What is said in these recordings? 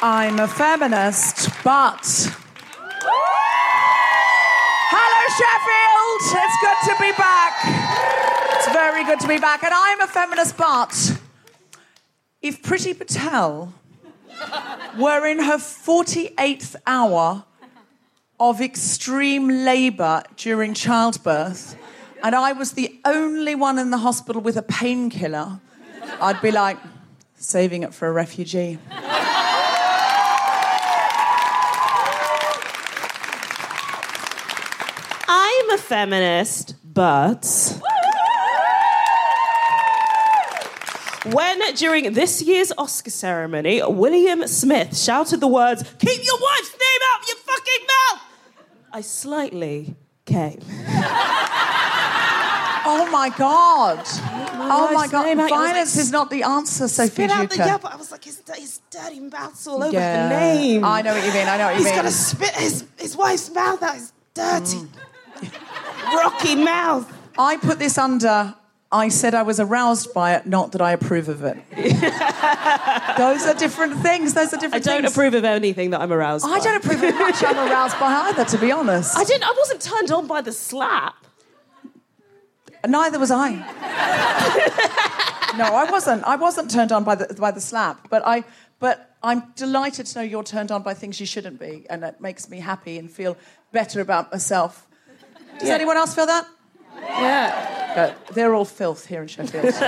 I'm a feminist, but. Hello, Sheffield! It's good to be back. It's very good to be back. And I'm a feminist, but. If Priti Patel were in her 48th hour of extreme labour during childbirth, and I was the only one in the hospital with a painkiller, I'd be like, saving it for a refugee. I'm a feminist, but when during this year's Oscar ceremony, William Smith shouted the words, Keep your wife's name out of your fucking mouth! I slightly came. Oh my God. Oh my God. name out. It was Violence like, is not the answer, Sophie Spit out the yeah, but I was like, his, his dirty mouth's all over Yeah. the name. I know what you mean. I know what you mean. He's going to spit his, his wife's mouth out. His dirty, mm. Rocky mouth. I put this under. I said I was aroused by it, not that I approve of it. Those are different things. Those are different. I don't things. approve of anything that I'm aroused by. I by. don't approve of much I'm aroused by either, to be honest. I didn't. I wasn't turned on by the slap. Neither was I. no, I wasn't. I wasn't turned on by the by the slap, but I. But I'm delighted to know you're turned on by things you shouldn't be, and it makes me happy and feel better about myself. Does anyone else feel that? Yeah. But they're all filth here in Sheffield.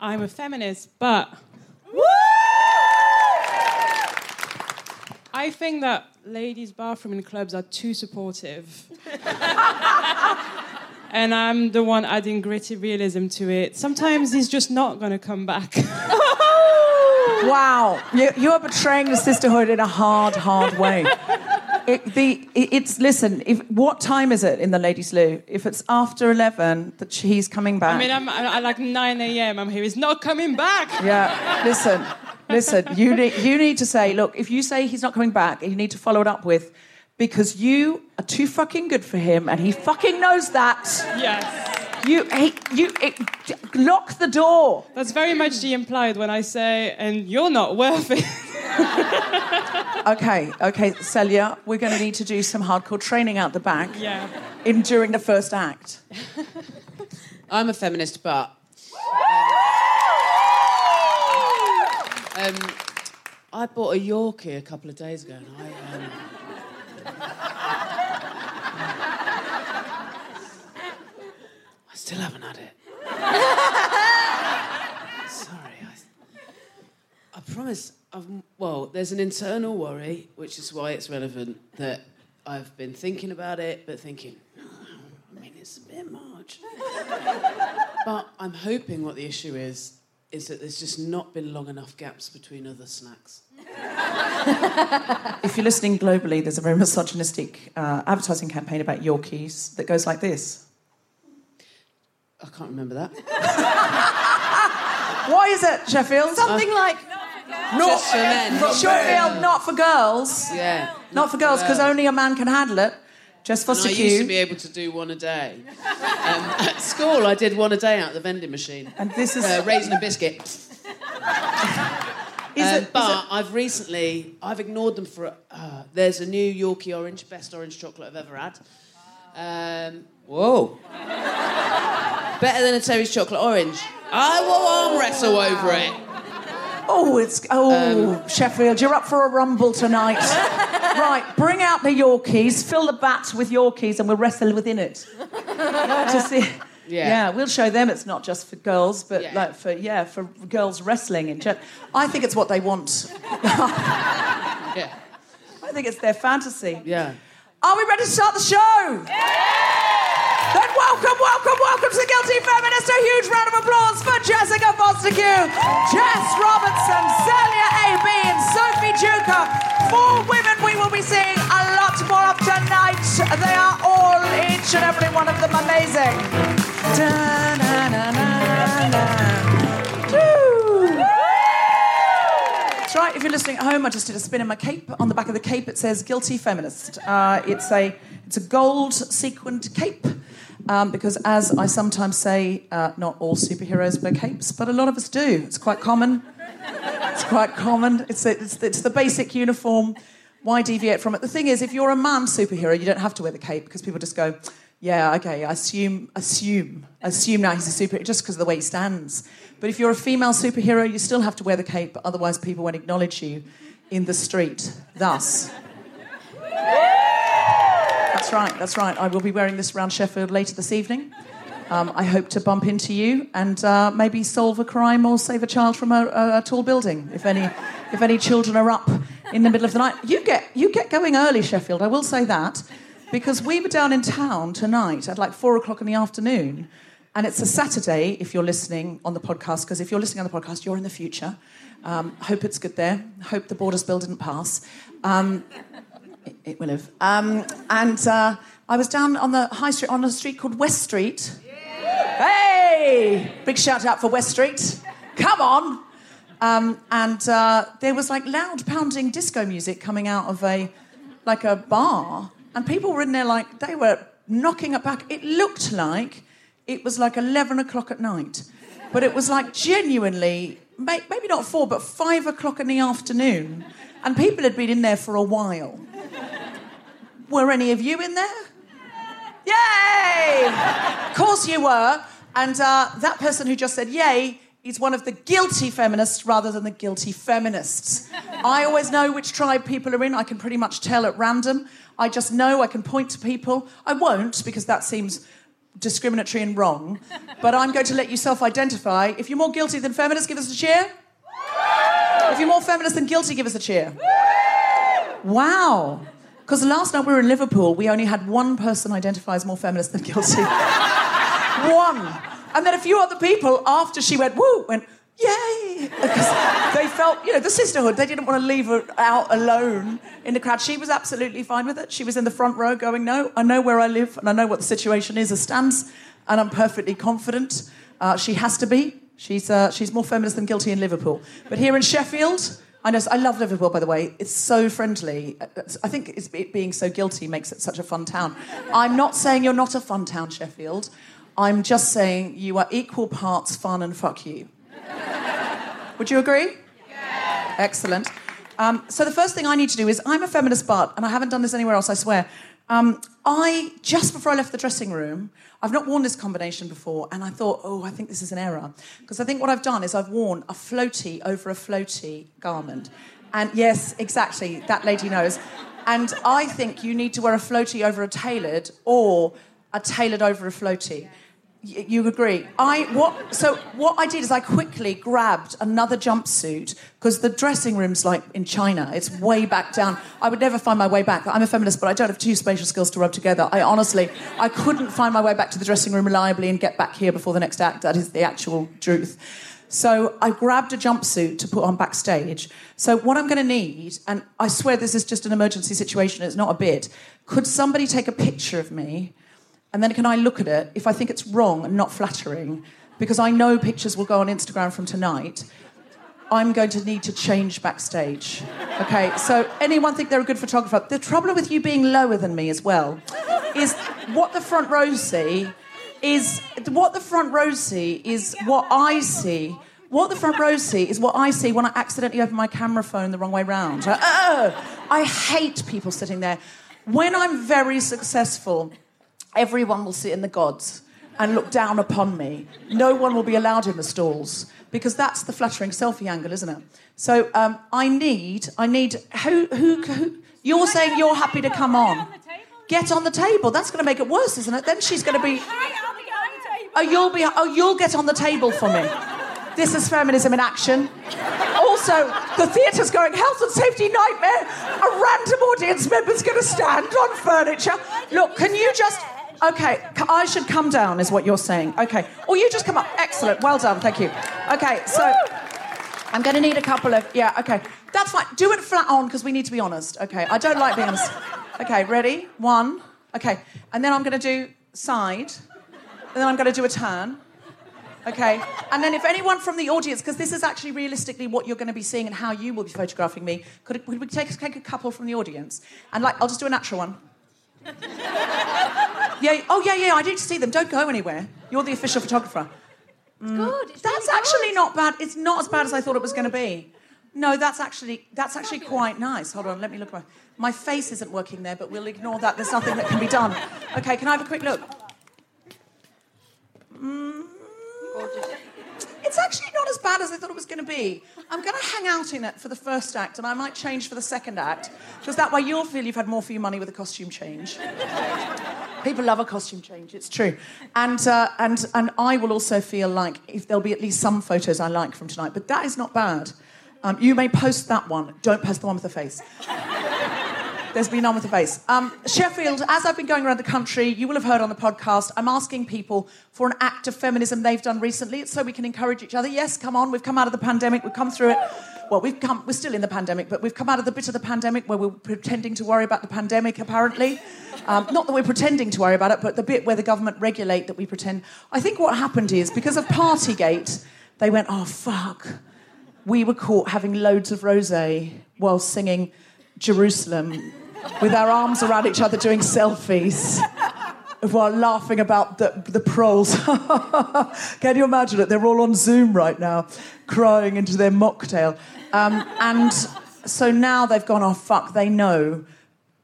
I'm a feminist, but I think that ladies' bathroom in clubs are too supportive. and I'm the one adding gritty realism to it. Sometimes he's just not going to come back. wow, you, you are betraying the sisterhood in a hard, hard way. It, the, it, it's listen. If what time is it in the ladies' loo? If it's after eleven, that he's coming back. I mean, I'm, I, I like 9 a.m. I'm here. He's not coming back. Yeah, listen. Listen, you need, you need to say, look, if you say he's not coming back, you need to follow it up with, because you are too fucking good for him and he fucking knows that. Yes. You, he, you, it, lock the door. That's very much the implied when I say, and you're not worth it. Okay, okay, Celia, we're going to need to do some hardcore training out the back yeah. in during the first act. I'm a feminist, but. Um, um, I bought a Yorkie a couple of days ago, and I. Um, I still haven't had it. Sorry. I, I promise. I've, well, there's an internal worry, which is why it's relevant that I've been thinking about it, but thinking, "Oh, I mean, it's a bit much. but I'm hoping what the issue is is that there's just not been long enough gaps between other snacks. If you're listening globally, there's a very misogynistic uh, advertising campaign about Yorkies that goes like this. I can't remember that. Why is it, Sheffield? Something like Just for men. Sheffield, not for girls. Yeah. Not for girls, because only a man can handle it. Just for And I used to be able to do one a day. Um, at school, I did one a day out the vending machine. And this is. Uh, raisin and biscuit. is Um, it, is but it- I've recently I've ignored them for. Uh, there's a new Yorkie orange, best orange chocolate I've ever had. Um, whoa, better than a Terry's chocolate orange. I will arm wrestle over it. Oh, it's oh Um, Sheffield, you're up for a rumble tonight. right, bring out the Yorkies, fill the bat with Yorkies, and we'll wrestle within it. to see. Yeah. we'll show them it's not just for girls, but Yeah. like for yeah, for girls wrestling in general. I think it's what they want. Yeah, I think it's their fantasy. yeah. Are we ready to start the show? Then welcome, welcome, welcome to the Guilty Feminist. A huge round of applause for Jessica Fostekew, Jess Robinson, Celia A.B. and Sophie Duker. Four women we will be seeing a lot more of tonight. They are all, each and every one of them, amazing. Right. If you're listening at home, I just did a spin in my cape. On the back of the cape, it says "Guilty Feminist." Uh, it's a it's a gold sequined cape um, because, as I sometimes say, uh, not all superheroes wear capes, but a lot of us do. It's quite common. It's quite common. It's, it's, it's the basic uniform. Why deviate from it? The thing is, if you're a man superhero, you don't have to wear the cape because people just go, yeah, okay, I assume, assume, assume now he's a superhero just because of the way he stands. But if you're a female superhero, you still have to wear the cape, otherwise people won't acknowledge you in the street. Thus. That's right, that's right. I will be wearing this around Sheffield later this evening. Um, I hope to bump into you and uh, maybe solve a crime or save a child from a, a, a tall building if any, if any children are up in the middle of the night. You get, you get going early, Sheffield, I will say that, because we were down in town tonight at like four o'clock in the afternoon. And it's a Saturday if you're listening on the podcast, because if you're listening on the podcast, you're in the future. Um, hope it's good there. Hope the Borders Bill didn't pass. Um, it, it will have. Um, and uh, I was down on the high street, on a street called West Street. Hey! Big shout out for West Street. Come on! Um, and uh, there was like loud pounding disco music coming out of a like a bar, and people were in there like they were knocking it back. It looked like it was like eleven o'clock at night, but it was like genuinely maybe not four, but five o'clock in the afternoon, and people had been in there for a while. Were any of you in there? Yay! Of course you were. And uh, that person who just said yay is one of the guilty feminists rather than the guilty feminists. I always know which tribe people are in. I can pretty much tell at random. I just know I can point to people. I won't because that seems discriminatory and wrong. But I'm going to let you self identify. If you're more guilty than feminist, give us a cheer. If you're more feminist than guilty, give us a cheer. Wow. Because last night we were in Liverpool, we only had one person identify as more feminist than guilty. one. And then a few other people, after she went, woo, went, yay. Because they felt, you know, the sisterhood, they didn't want to leave her out alone in the crowd. She was absolutely fine with it. She was in the front row going, no, I know where I live and I know what the situation is as stands, and I'm perfectly confident. Uh, she has to be She's, uh, she's more feminist than guilty in Liverpool. But here in Sheffield, I know, I love Liverpool, by the way. It's so friendly. I think it being so guilty makes it such a fun town. I'm not saying you're not a fun town, Sheffield. I'm just saying you are equal parts fun and fuck you. Would you agree? Yeah. Excellent. Um, so the first thing I need to do is I'm a feminist butt, and I haven't done this anywhere else, I swear. Um, I just before I left the dressing room, I've not worn this combination before, and I thought, oh, I think this is an error because I think what I've done is I've worn a floaty over a floaty garment, and yes, exactly, that lady knows. And I think you need to wear a floaty over a tailored or a tailored over a floaty you agree? I what? So what I did is I quickly grabbed another jumpsuit because the dressing room's like in China. It's way back down. I would never find my way back. I'm a feminist, but I don't have two spatial skills to rub together. I honestly, I couldn't find my way back to the dressing room reliably and get back here before the next act. That is the actual truth. So I grabbed a jumpsuit to put on backstage. So what I'm going to need, and I swear this is just an emergency situation. It's not a bid. Could somebody take a picture of me? And then can I look at it if I think it's wrong and not flattering? Because I know pictures will go on Instagram from tonight. I'm going to need to change backstage. Okay, so anyone think they're a good photographer? The trouble with you being lower than me as well is what the front row see is what the front row see is what I see. What the front row see is what I see when I accidentally open my camera phone the wrong way round. Like, oh, I hate people sitting there. When I'm very successful, everyone will sit in the gods and look down upon me. No one will be allowed in the stalls because that's the flattering selfie angle, isn't it? So um, I need, I need. Who, who, who? You're saying you're happy to come on. Get on the table. That's going to make it worse, isn't it? Then she's going to be. Oh, you'll be. Oh, you'll get on the table for me. This is feminism in action. Also, the theatre's going health and safety nightmare. A random audience member's going to stand on furniture. Look, can you just Okay, I should come down, is what you're saying. Okay. Or you just come up. Excellent. Well done. Thank you. Okay, so I'm going to need a couple of. Yeah, okay. That's fine. Do it flat on because we need to be honest. Okay. I don't like being honest. Okay, ready? One. Okay. And then I'm going to do side. And then I'm going to do a turn. Okay. And then if anyone from the audience, because this is actually realistically what you're going to be seeing and how you will be photographing me, could, could we take, take a couple from the audience? And like, I'll just do a natural one. Yeah. Oh, yeah, yeah. I need to see them. Don't go anywhere. You're the official photographer. Mm. Good. It's that's really actually good. not bad. It's not as bad as I thought it was going to be. No, that's actually that's actually quite nice. Hold on, let me look. My, my face isn't working there, but we'll ignore that. There's nothing that can be done. Okay, can I have a quick look? Mm. It's actually not as bad as I thought it was going to be. I'm going to hang out in it for the first act, and I might change for the second act, because that way you'll feel you've had more for your money with a costume change. People love a costume change, it's true. And, uh, and, and I will also feel like if there'll be at least some photos I like from tonight, but that is not bad. Um, you may post that one, don't post the one with the face. There's been none with the face. Um, Sheffield, as I've been going around the country, you will have heard on the podcast, I'm asking people for an act of feminism they've done recently. So we can encourage each other. Yes, come on, we've come out of the pandemic, we've come through it. Well, we've come, we're still in the pandemic, but we've come out of the bit of the pandemic where we're pretending to worry about the pandemic, apparently. Um, not that we're pretending to worry about it, but the bit where the government regulate that we pretend. I think what happened is because of Partygate, they went, oh, fuck. We were caught having loads of rose while singing Jerusalem with our arms around each other doing selfies while laughing about the, the proles. Can you imagine it? They're all on Zoom right now, crying into their mocktail. Um, and so now they've gone, oh, fuck, they know.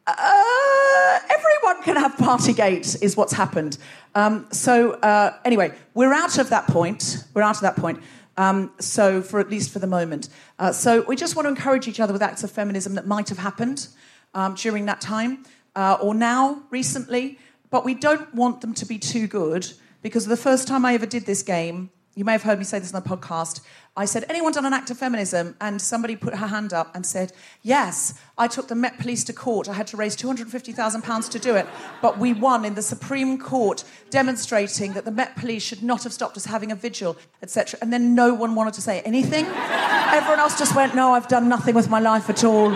Uh, everyone can have Partygate, is what's happened. Um, so, uh, anyway, we're out of that point. We're out of that point. Um, so, for at least for the moment. Uh, so, we just want to encourage each other with acts of feminism that might have happened um, during that time uh, or now, recently, but we don't want them to be too good because the first time I ever did this game, you may have heard me say this on the podcast. I said, Anyone done an act of feminism? And somebody put her hand up and said, Yes, I took the Met Police to court. I had to raise £250,000 to do it. But we won in the Supreme Court, demonstrating that the Met Police should not have stopped us having a vigil, etc. And then no one wanted to say anything. Everyone else just went, No, I've done nothing with my life at all.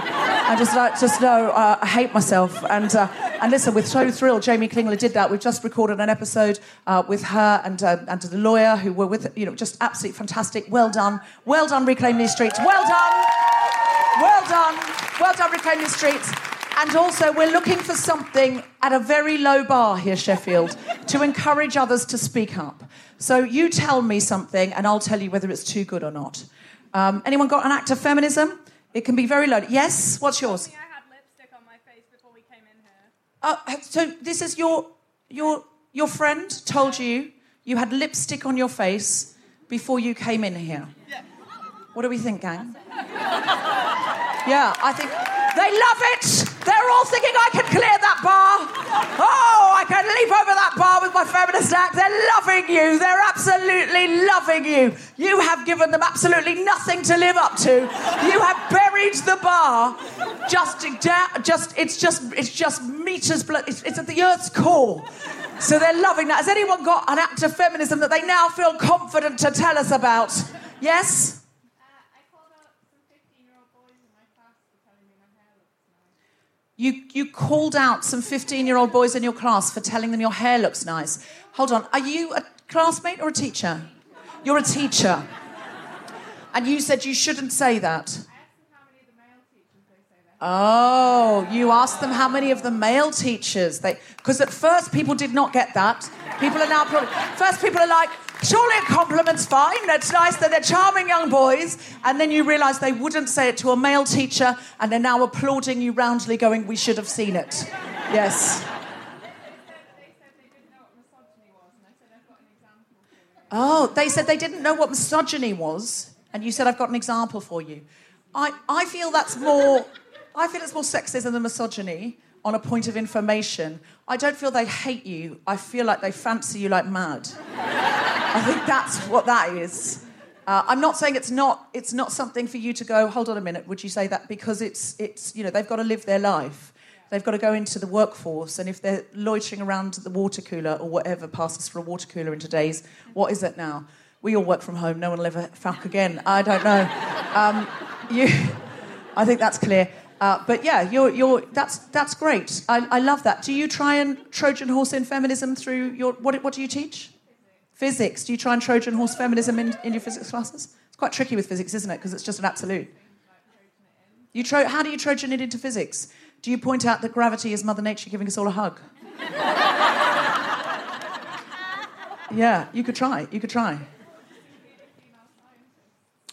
I just like, just no, uh, I hate myself. And uh, And listen, we're so thrilled Jamie Klingler did that. We've just recorded an episode uh, with her and, uh, and the lawyer who were with, you know, just absolutely fantastic. Well done. Well done, Reclaim These Streets. Well done. Well done. Well done, Reclaim These Streets. And also, we're looking for something at a very low bar here, Sheffield, to encourage others to speak up. So you tell me something, and I'll tell you whether it's too good or not. Um, anyone got an act of feminism? It can be very low. Yes? What's yours? Uh, so this is your your your friend told you you had lipstick on your face before you came in here. What do we think, gang? yeah, I think they love it. They're all thinking I can clear that bar. Oh, I can leap over that bar with my feminist act. They're loving you. They're absolutely loving you. You have given them absolutely nothing to live up to. You have buried the bar. Just, just, it's just, it's just meters blood. It's, it's at the Earth's core. So they're loving that. Has anyone got an act of feminism that they now feel confident to tell us about? Yes. You, you called out some 15 year old boys in your class for telling them your hair looks nice. Hold on, are you a classmate or a teacher? You're a teacher. And you said you shouldn't say that. Oh, you asked them how many of the male teachers they because at first people did not get that. People are now first people are like, surely a compliment's fine. That's nice that they're charming young boys, and then you realise they wouldn't say it to a male teacher, and they're now applauding you roundly, going, "We should have seen it." Yes. Oh, they said they didn't know what misogyny was, and you said, I've got an example for you. I, I feel that's more I feel it's more sexism than misogyny on a point of information. I don't feel they hate you. I feel like they fancy you like mad. I think that's what that is. Uh, I'm not saying it's not it's not something for you to go. Hold on a minute. Would you say that because it's it's you know they've got to live their life. They've got to go into the workforce, and if they're loitering around the water cooler or whatever passes for a water cooler in today's, what is it now? We all work from home. No one will ever fuck again. I don't know. Um, you, I think that's clear. Uh, but yeah, you're, you're, that's, that's great. I, I love that. Do you try and Trojan horse in feminism through your. What, what do you teach? Physics. Do you try and Trojan horse feminism in, in your physics classes? It's quite tricky with physics, isn't it? Because it's just an absolute. You tro- how do you Trojan it into physics? Do you point out that gravity is Mother Nature giving us all a hug? yeah, you could try. You could try.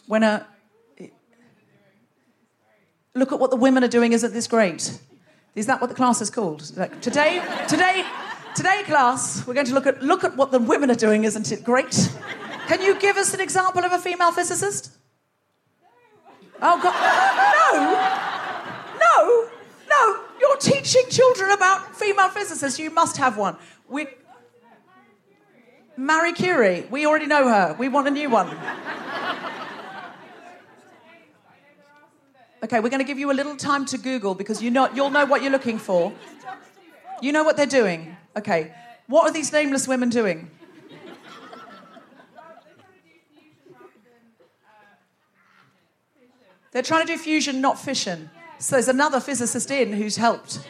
When a look at what the women are doing, isn't this great? Is that what the class is called? Like, today, today, today, class, we're going to look at look at what the women are doing, isn't it great? Can you give us an example of a female physicist? Oh God, no, no, no! You're teaching children about female physicists. You must have one. We, Marie Curie. We already know her. We want a new one. Okay, we're going to give you a little time to Google because you know, you'll know what you're looking for. You know what they're doing. Okay, what are these nameless women doing? They're trying to do fusion, not fission. So there's another physicist in who's helped.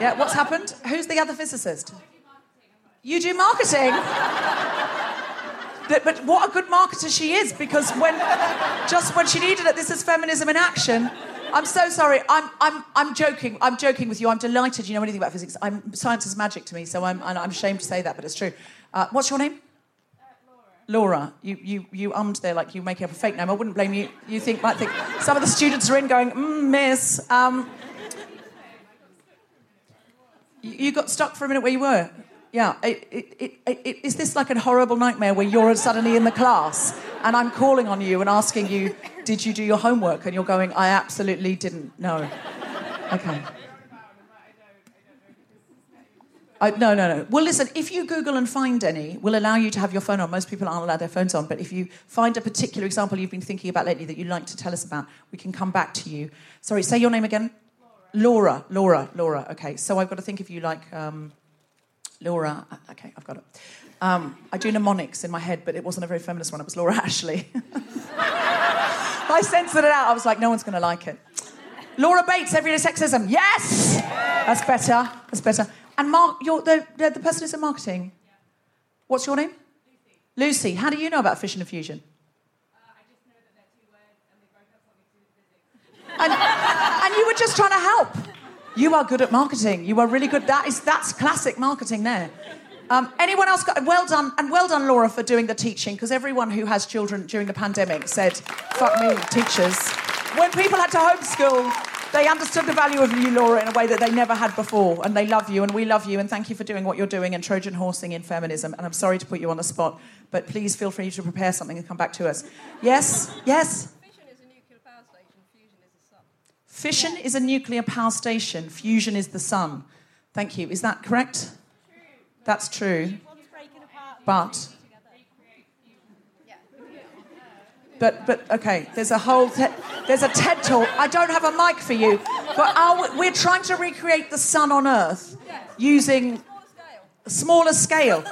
Yeah, what's happened? Who's the other physicist? You do marketing? but what a good marketer she is because when just when she needed it, this is feminism in action. I'm so sorry. I'm, I'm, I'm joking. I'm joking with you. I'm delighted you know anything about physics. I'm, science is magic to me, so I'm, I'm ashamed to say that, but it's true. Uh, what's your name? Laura, you, you, you ummed there like you making up a fake name. I wouldn't blame you. You think might think some of the students are in going, mm, miss. Um, you, you got stuck for a minute where you were. Yeah. It, it, it, is this like a horrible nightmare where you're suddenly in the class and I'm calling on you and asking you, did you do your homework? And you're going, I absolutely didn't. No. Okay. I, no, no, no. Well, listen, if you Google and find any, we'll allow you to have your phone on. Most people aren't allowed their phones on, but if you find a particular example you've been thinking about lately that you'd like to tell us about, we can come back to you. Sorry, say your name again. Laura. Laura, Laura. Laura. Okay, so I've got to think of you like um, Laura. Okay, I've got it. Um, I do mnemonics in my head, but it wasn't a very feminist one. It was Laura Ashley. I censored it out. I was like, no one's going to like it. Laura Bates, everyday sexism. Yes! That's better. That's better. And Mark, you're the, the, the person who's in marketing. What's your name? Lucy. Lucy. How do you know about fission and fusion? And, and you were just trying to help. You are good at marketing. You are really good. That is that's classic marketing there. Um, anyone else got well done and well done, Laura, for doing the teaching because everyone who has children during the pandemic said, "Fuck me, teachers." When people had to homeschool, they understood the value of you, Laura, in a way that they never had before, and they love you, and we love you, and thank you for doing what you're doing and Trojan horsing in feminism. And I'm sorry to put you on the spot, but please feel free to prepare something and come back to us. Yes, yes. Fission is a nuclear power station. Fusion is the sun. Thank you. Is that correct? That's true. But. But but okay. There's a whole te- there's a TED talk. I don't have a mic for you, but we're trying to recreate the sun on Earth using a smaller scale.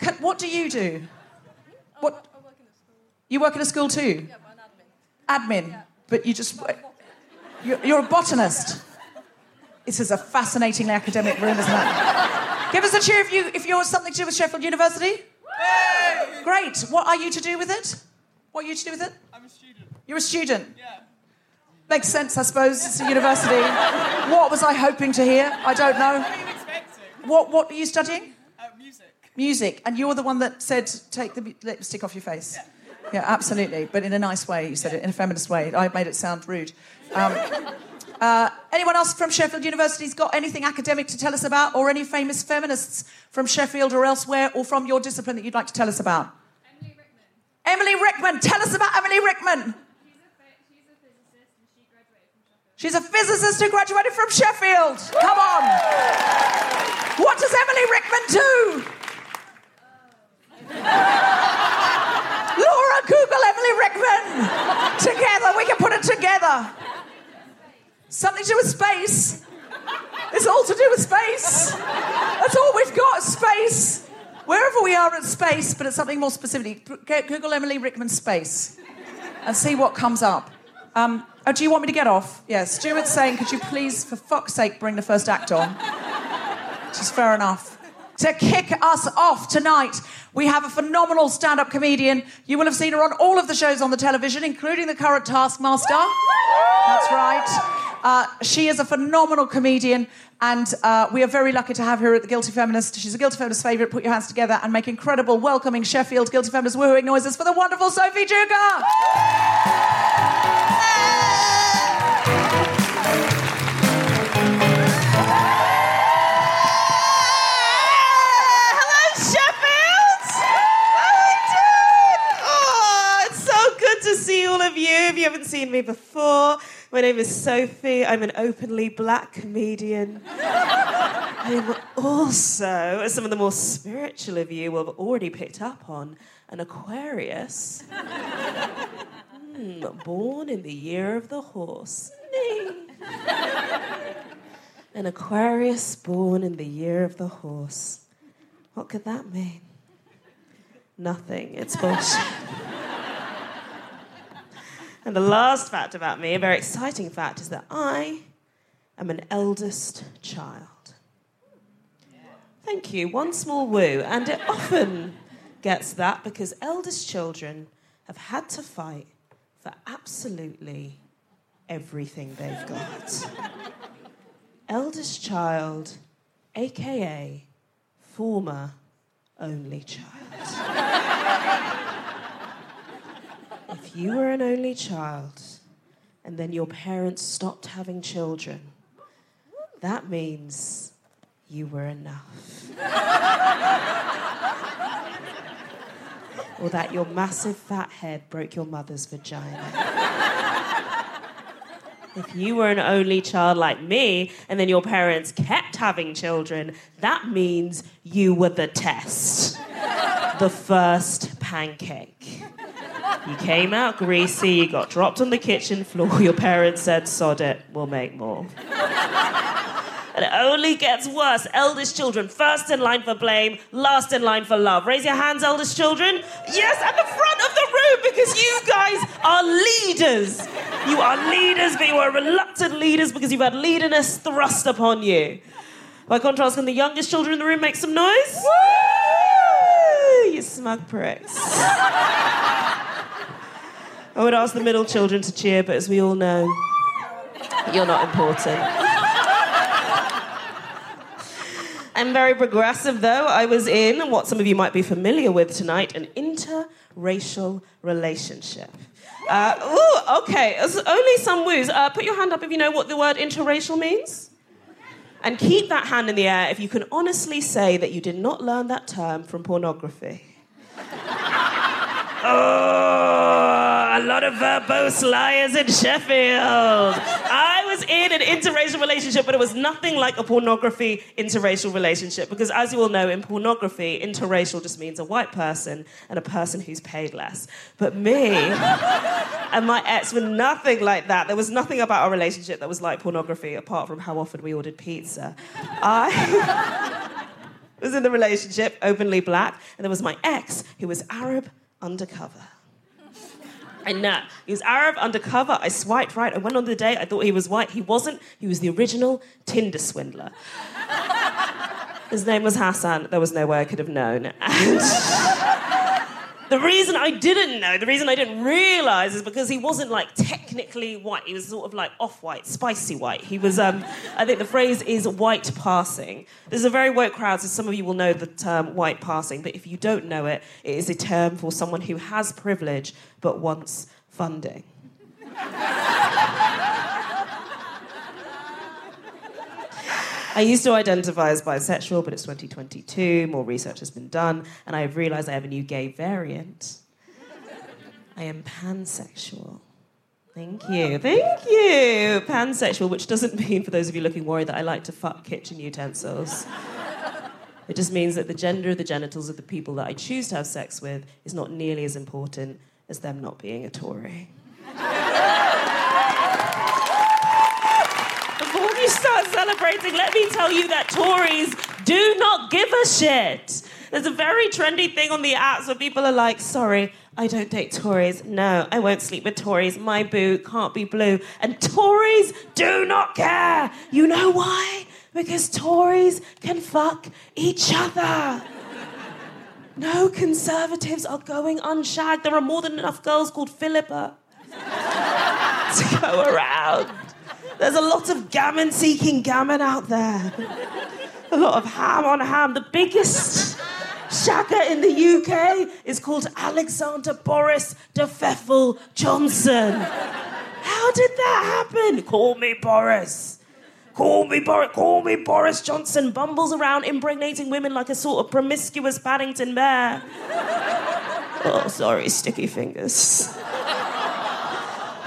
Can, what do you do? What? You work in a school too. Yeah, but admin. Admin, but you just you're, you're a botanist. This is a fascinating academic room, isn't it? Give us a cheer if, you, if you're something to do with Sheffield University. Great. What are you to do with it? What are you to do with it? I'm a student. You're a student. Yeah. Makes sense, I suppose. It's a university. what was I hoping to hear? I don't know. What are you expecting? What, what are you studying? Uh, music. Music. And you're the one that said, take the lipstick off your face. Yeah. Yeah, absolutely. But in a nice way, you said it, in a feminist way. I made it sound rude. Um, uh, anyone else from Sheffield University's got anything academic to tell us about, or any famous feminists from Sheffield or elsewhere, or from your discipline that you'd like to tell us about? Emily Rickman. Emily Rickman. Tell us about Emily Rickman. She's a, phy- she's a physicist she graduated from Sheffield. She's a physicist who graduated from Sheffield. Come on. What does Emily Rickman do? Google Emily Rickman. Together, we can put it together. Something to do with space. It's all to do with space. That's all we've got, space. Wherever we are in space, but it's something more specific. Google Emily Rickman space and see what comes up. Um, oh, do you want me to get off? Yeah, Stuart's saying, could you please, for fuck's sake, bring the first act on? Which is fair enough. To kick us off tonight, we have a phenomenal stand up comedian. You will have seen her on all of the shows on the television, including the current Taskmaster. That's right. Uh, she is a phenomenal comedian, and uh, we are very lucky to have her at the Guilty Feminist. She's a Guilty Feminist favourite. Put your hands together and make incredible, welcoming Sheffield Guilty Feminist woohooing noises for the wonderful Sophie Duker. All of you. If you haven't seen me before, my name is Sophie. I'm an openly black comedian. I'm also, as some of the more spiritual of you will have already picked up on, an Aquarius. Hmm, born in the year of the horse. An Aquarius born in the year of the horse. What could that mean? Nothing. It's bullshit. And the last fact about me, a very exciting fact, is that I am an eldest child. Thank you. One small woo. And it often gets that because eldest children have had to fight for absolutely everything they've got. eldest child, aka former only child. If you were an only child and then your parents stopped having children, that means you were enough. or that your massive fat head broke your mother's vagina. If you were an only child like me and then your parents kept having children, that means you were the test. the first pancake. You came out greasy, you got dropped on the kitchen floor, your parents said, sod it, we'll make more. And it only gets worse. Eldest children, first in line for blame, last in line for love. Raise your hands, eldest children. Yes, at the front of the room because you guys are leaders. You are leaders, but you are reluctant leaders because you've had leaderness thrust upon you. By contrast, can the youngest children in the room make some noise? Woo! You smug pricks. I would ask the middle children to cheer, but as we all know, you're not important. I'm very progressive, though. I was in what some of you might be familiar with tonight an interracial relationship. Uh, ooh, okay, It's only some woos. Uh, put your hand up if you know what the word interracial means. And keep that hand in the air if you can honestly say that you did not learn that term from pornography. Oh, a lot of verbose liars in Sheffield. I was in an interracial relationship, but it was nothing like a pornography interracial relationship because, as you all know, in pornography, interracial just means a white person and a person who's paid less. But me and my ex were nothing like that. There was nothing about our relationship that was like pornography apart from how often we ordered pizza. I was in the relationship, openly black, and there was my ex who was Arab undercover. I know. He was Arab undercover. I swiped right. I went on the date. I thought he was white. He wasn't. He was the original Tinder swindler. His name was Hassan. There was no way I could have known. And the reason I didn't know, the reason I didn't realize is because he wasn't like technically white. He was sort of like off white, spicy white. He was, um, I think the phrase is white passing. This is a very woke crowd, so some of you will know the term white passing, but if you don't know it, it is a term for someone who has privilege but wants funding. I used to identify as bisexual, but it's 2022, more research has been done, and I've realized I have a new gay variant. I am pansexual. Thank you, thank you. Pansexual, which doesn't mean, for those of you looking worried, that I like to fuck kitchen utensils. It just means that the gender of the genitals of the people that I choose to have sex with is not nearly as important as them not being a Tory. Before you start celebrating, let me tell you that Tories do not give a shit. There's a very trendy thing on the apps where people are like, sorry, I don't date Tories. No, I won't sleep with Tories. My boo can't be blue. And Tories do not care. You know why? Because Tories can fuck each other. No conservatives are going unshagged. There are more than enough girls called Philippa to go around. There's a lot of gammon seeking gammon out there. A lot of ham on ham. The biggest shagger in the UK is called Alexander Boris de Pfeffel Johnson. How did that happen? Call me Boris. Call me Boris. Call me Boris Johnson. Bumbles around impregnating women like a sort of promiscuous Paddington bear. Oh, sorry, sticky fingers.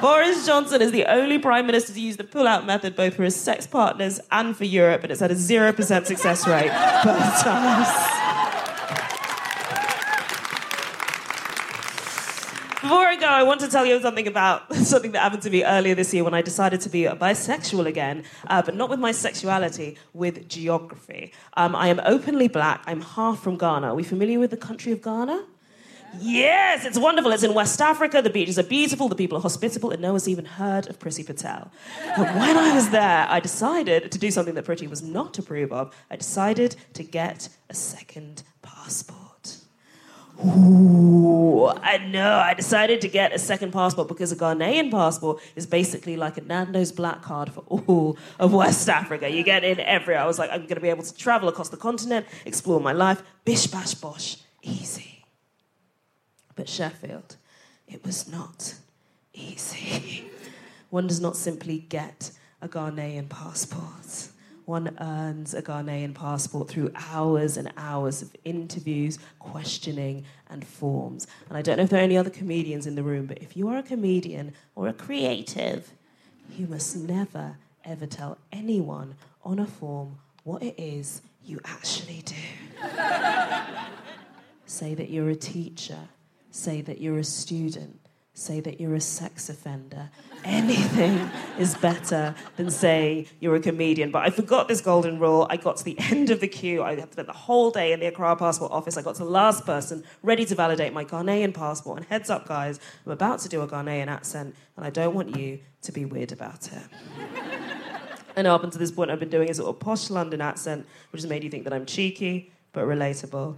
Boris Johnson is the only prime minister to use the pull-out method both for his sex partners and for Europe, and it's had a zero percent success rate both times. Before I go, I want to tell you something about something that happened to me earlier this year when I decided to be bisexual again, uh, but not with my sexuality, with geography. Um, I am openly black. I'm half from Ghana. Are we familiar with the country of Ghana? Yes, it's wonderful. It's in West Africa. The beaches are beautiful. The people are hospitable, and no one's even heard of Prissy Patel. But when I was there, I decided to do something that Priti was not approve of. I decided to get a second passport. Ooh, I know. I decided to get a second passport because a Ghanaian passport is basically like a Nando's black card for all of West Africa. You get in everywhere. I was like, I'm going to be able to travel across the continent, explore my life, bish bash bosh, easy. But Sheffield, it was not easy. One does not simply get a Ghanaian passport. One earns a Ghanaian passport through hours and hours of interviews, questioning, and forms. And I don't know if there are any other comedians in the room, but if you are a comedian or a creative, you must never, ever tell anyone on a form what it is you actually do. Say that you're a teacher, say that you're a student, say that you're a sex offender. Anything is better than saying you're a comedian. But I forgot this golden rule. I got to the end of the queue. I spent the whole day in the Accra passport office. I got to the last person ready to validate my Ghanaian passport. And heads up, guys, I'm about to do a Ghanaian accent, and I don't want you to be weird about it. And up until this point, I've been doing a sort of posh London accent, which has made you think that I'm cheeky but relatable.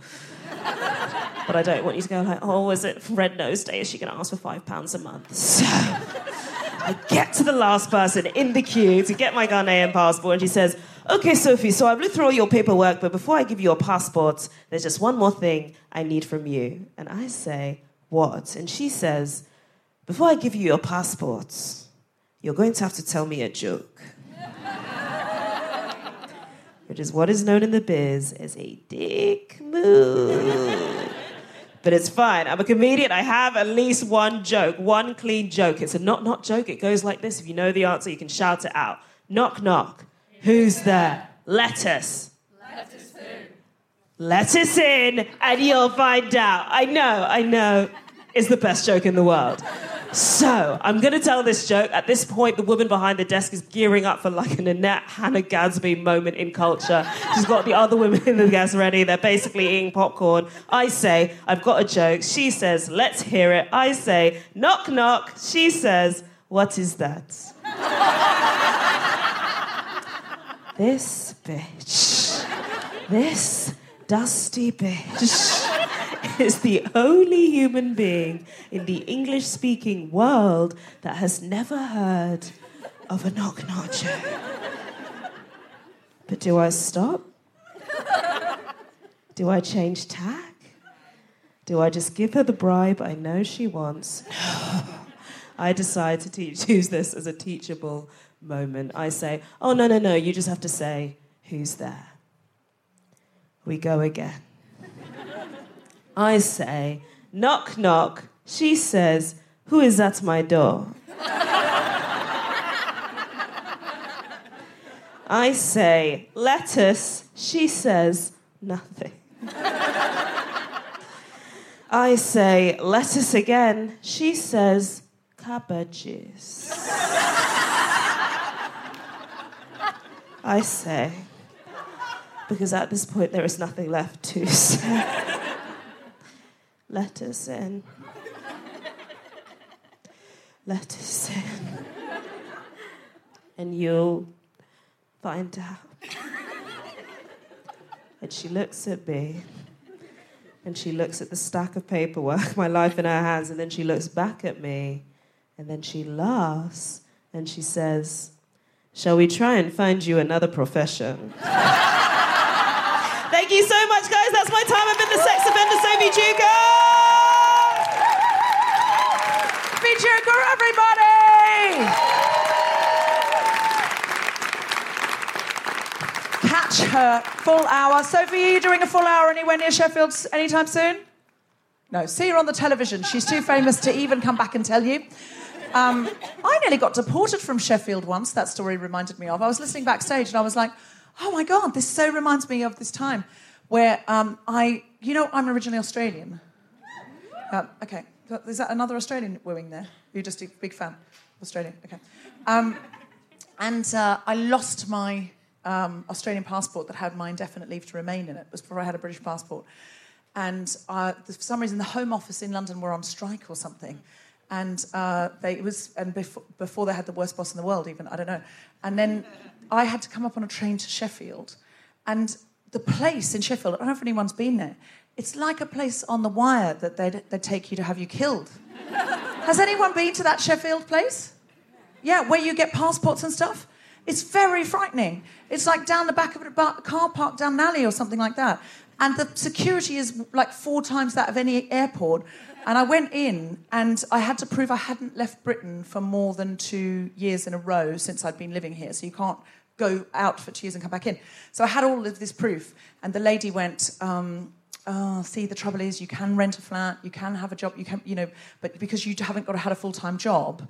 But I don't want you to go like, oh, is it Red Nose Day? Is she going to ask for five pounds a month? So I get to the last person in the queue to get my Ghanaian passport, and she says, okay, Sophie, so I've looked through all your paperwork, but before I give you your passport, there's just one more thing I need from you. And I say, what? And she says, before I give you your passport, you're going to have to tell me a joke. Which is what is known in the biz as a dick move. But it's fine. I'm a comedian. I have at least one joke, one clean joke. It's a not not joke. It goes like this. If you know the answer, you can shout it out. Knock knock. Who's there? Lettuce. Lettuce in. Lettuce in, and you'll find out. I know, I know. It's the best joke in the world. So, I'm going to tell this joke. At this point, the woman behind the desk is gearing up for like a Nanette Hannah Gadsby moment in culture. She's got the other women in the desk ready. They're basically eating popcorn. I say, I've got a joke. She says, let's hear it. I say, knock, knock. She says, what is that? this bitch. This dusty bitch is the only human being in the English speaking world that has never heard of a knock knock joke. But do I stop? Do I change tack? Do I just give her the bribe I know she wants? No. I decide to use this as a teachable moment. I say, oh, no, no, no, you just have to say, who's there? We go again. I say, knock, knock. She says, who is at my door? I say, lettuce. She says, nothing. I say, lettuce again. She says, cabbages. I say, because at this point there is nothing left to say. Let us in. Let us in. And you'll find out. And she looks at me and she looks at the stack of paperwork, my life in her hands, and then she looks back at me and then she laughs and she says, Shall we try and find you another profession? Thank you so much, guys. That's my time. I've been the sex offender, Sophie Duker. Be everybody! Catch her full hour. Sophie, are you doing a full hour anywhere near Sheffield anytime soon? No, see her on the television. She's too famous to even come back and tell you. Um, I nearly got deported from Sheffield once. That story reminded me of. I was listening backstage and I was like, oh my God, this so reminds me of this time where um, I, you know, I'm originally Australian. Uh, okay, is that another Australian wooing there? You're just a big fan? Australian, okay. Um, and uh, I lost my um, Australian passport that had my indefinite leave to remain in it. It was before I had a British passport. And uh, for some reason, the Home Office in London were on strike or something and uh, they it was and before, before they had the worst boss in the world even I don't know, and then I had to come up on a train to Sheffield, and the place in Sheffield I don't know if anyone's been there. It's like a place on the wire that they'd, they'd take you to have you killed. Has anyone been to that Sheffield place? Yeah, where you get passports and stuff. It's very frightening. It's like down the back of a car park down an alley or something like that. And the security is like four times that of any airport. And I went in and I had to prove I hadn't left Britain for more than two years in a row since I'd been living here. So you can't go out for two years and come back in. So I had all of this proof. And the lady went, um, Oh, see, the trouble is you can rent a flat, you can have a job, you can, you know, but because you haven't got had a full time job,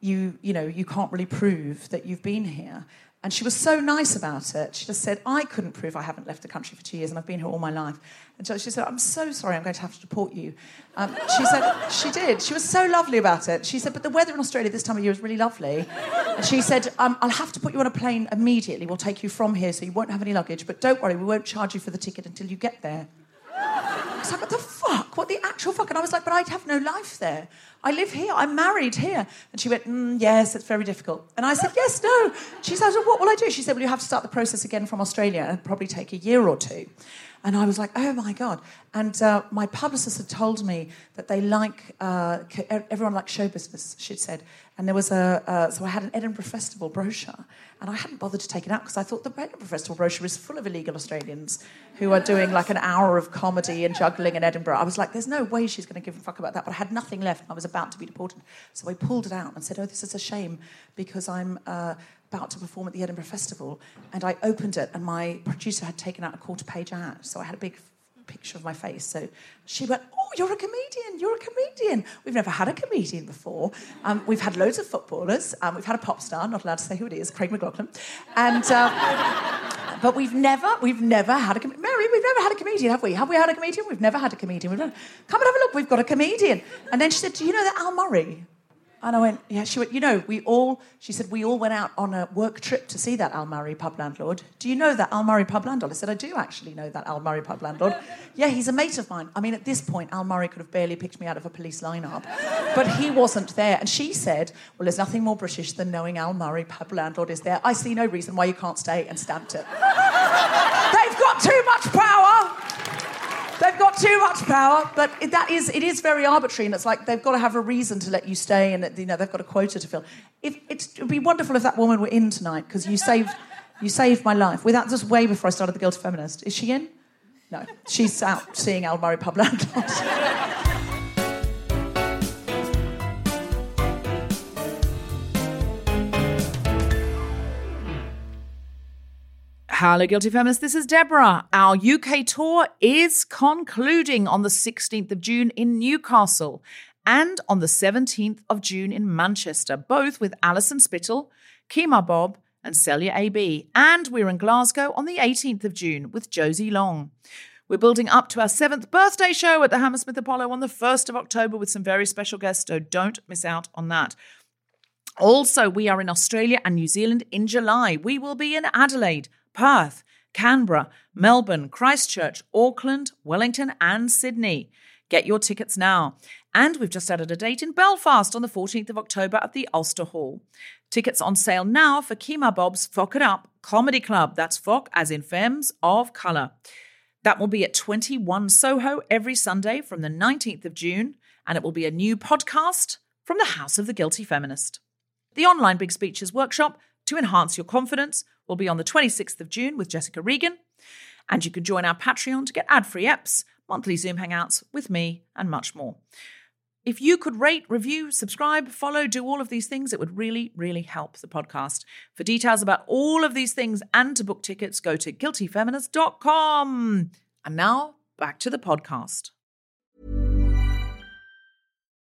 you, you know, you can't really prove that you've been here. And she was so nice about it. She just said, I couldn't prove I haven't left the country for two years and I've been here all my life. And so she said, I'm so sorry, I'm going to have to deport you. Um, she said, she did. She was so lovely about it. She said, but the weather in Australia this time of year is really lovely. And she said, um, I'll have to put you on a plane immediately. We'll take you from here so you won't have any luggage. But don't worry, we won't charge you for the ticket until you get there. I was like, what the fuck? fuck? What the actual fuck? And I was like, but I'd have no life there. I live here. I'm married here. And she went, mm, yes, it's very difficult. And I said, yes, no. She said, well, what will I do? She said, well, you have to start the process again from Australia. and probably take a year or two. And I was like, oh my God. And uh, my publicist had told me that they like, uh, everyone likes show business, she'd said. And there was a, uh, so I had an Edinburgh Festival brochure. And I hadn't bothered to take it out because I thought the Edinburgh Festival brochure is full of illegal Australians who are doing like an hour of comedy and juggling in Edinburgh. I was like, there's no way she's going to give a fuck about that. But I had nothing left I was about to be deported. So I pulled it out and said, oh, this is a shame because I'm uh, about to perform at the Edinburgh Festival. And I opened it and my producer had taken out a quarter page ad. So I had a big picture of my face. So she went, Oh, you're a comedian, you're a comedian. We've never had a comedian before. Um, we've had loads of footballers. Um, we've had a pop star, not allowed to say who it is, Craig McLachlan. And, uh, but we've never, we've never had a comedian. Mary, we've never had a comedian, have we? Have we had a comedian? We've never had a comedian. We've never... Come and have a look, we've got a comedian. And then she said, Do you know that Al Murray? And I went, yeah. She went, you know, we all, she said, we all went out on a work trip to see that Al Murray pub landlord. Do you know that Al Murray pub landlord? I said, I do actually know that Al Murray pub landlord. yeah, he's a mate of mine. I mean, at this point, Al Murray could have barely picked me out of a police lineup. But he wasn't there. And she said, well, there's nothing more British than knowing Al Murray pub landlord is there. I see no reason why you can't stay and stamped it. They've got too much power. They've got too much power, but that is it is very arbitrary, and it's like they've got to have a reason to let you stay, and you know they've got a quota to fill. If it would be wonderful if that woman were in tonight because you saved you saved my life. Without just way before I started the Guilty Feminist. Is she in? No, she's out seeing Al Murray Pub Hello, Guilty Feminists. This is Deborah. Our UK tour is concluding on the 16th of June in Newcastle and on the 17th of June in Manchester, both with Alison Spittle, Kemah Bob, and Celya AB. And we're in Glasgow on the 18th of June with Josie Long. We're building up to our seventh birthday show at the Hammersmith Apollo on the 1st of October with some very special guests, so don't miss out on that. Also, we are in Australia and New Zealand in July. We will be in Adelaide, Perth, Canberra, Melbourne, Christchurch, Auckland, Wellington, and Sydney. Get your tickets now. And we've just added a date in Belfast on the 14th of October at the Ulster Hall. Tickets on sale now for Kemah Bob's Fock It Up Comedy Club. That's Fock as in Femmes of Colour. That will be at 21 Soho every Sunday from the 19th of June, and it will be a new podcast from the House of the Guilty Feminist. The online Big Speeches workshop to enhance your confidence will be on the 26th of June with Jessica Regan. And you can join our Patreon to get ad free EPs, monthly Zoom hangouts with me, and much more. If you could rate, review, subscribe, follow, do all of these things, it would really, really help the podcast. For details about all of these things and to book tickets, go to guiltyfeminist.com. And now back to the podcast.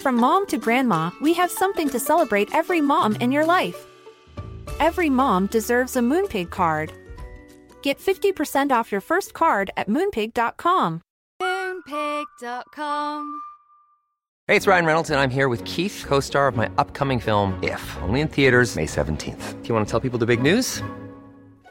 From mom to grandma, we have something to celebrate every mom in your life. Every mom deserves a Moonpig card. Get 50% off your first card at moonpig.com. Moonpig.com. Hey, it's Ryan Reynolds, and I'm here with Keith, co star of my upcoming film, If, only in theaters, May 17th. Do you want to tell people the big news?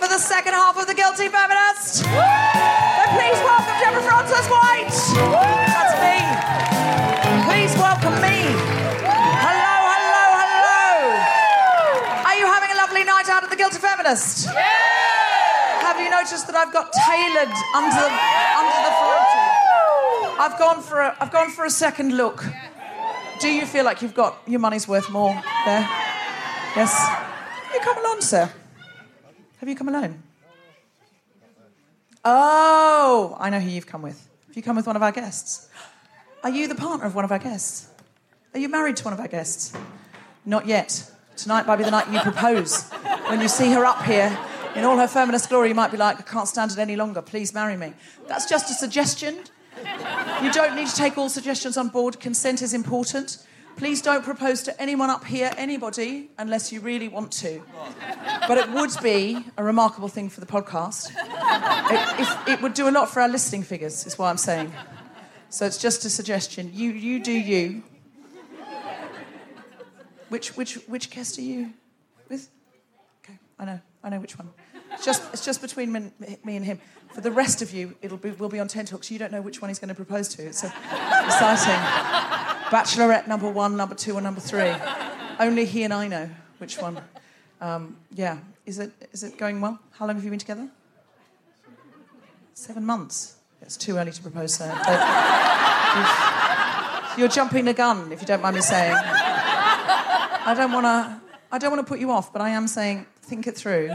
for the second half of The Guilty Feminist? Then please welcome Deborah. Frances White. That's me. Please welcome me. Hello, hello, hello. Are you having a lovely night out at the Guilty Feminist? Yeah! Have you noticed that I've got tailored under the under the? I've gone for a I've gone for a second look. Do you feel like you've got your money's worth more there? Yes. You come along, sir? Have you come alone? Oh, I know who you've come with. Have you come with one of our guests? Are you the partner of one of our guests? Are you married to one of our guests? Not yet. Tonight might be the night you propose. When you see her up here in all her feminist glory, you might be like, I can't stand it any longer. Please marry me. That's just a suggestion. You don't need to take all suggestions on board. Consent is important. Please don't propose to anyone up here, anybody, unless you really want to. But it would be a remarkable thing for the podcast. It, if, it would do a lot for our listening figures, is what I'm saying. So it's just a suggestion. You, you do you. Which, which, which guest are you with? Okay, I know, I know which one. It's just, it's just between me, me and him. For the rest of you, it'll be, we'll be on tenterhooks. You don't know which one he's going to propose to. It's so exciting. Bachelorette number one, number two, or number three. Only he and I know which one. Um, yeah. Is it, is it going well? How long have you been together? Seven months. It's too early to propose, sir. Don't- You're jumping the gun, if you don't mind me saying. I don't want to. I don't want to put you off, but I am saying think it through.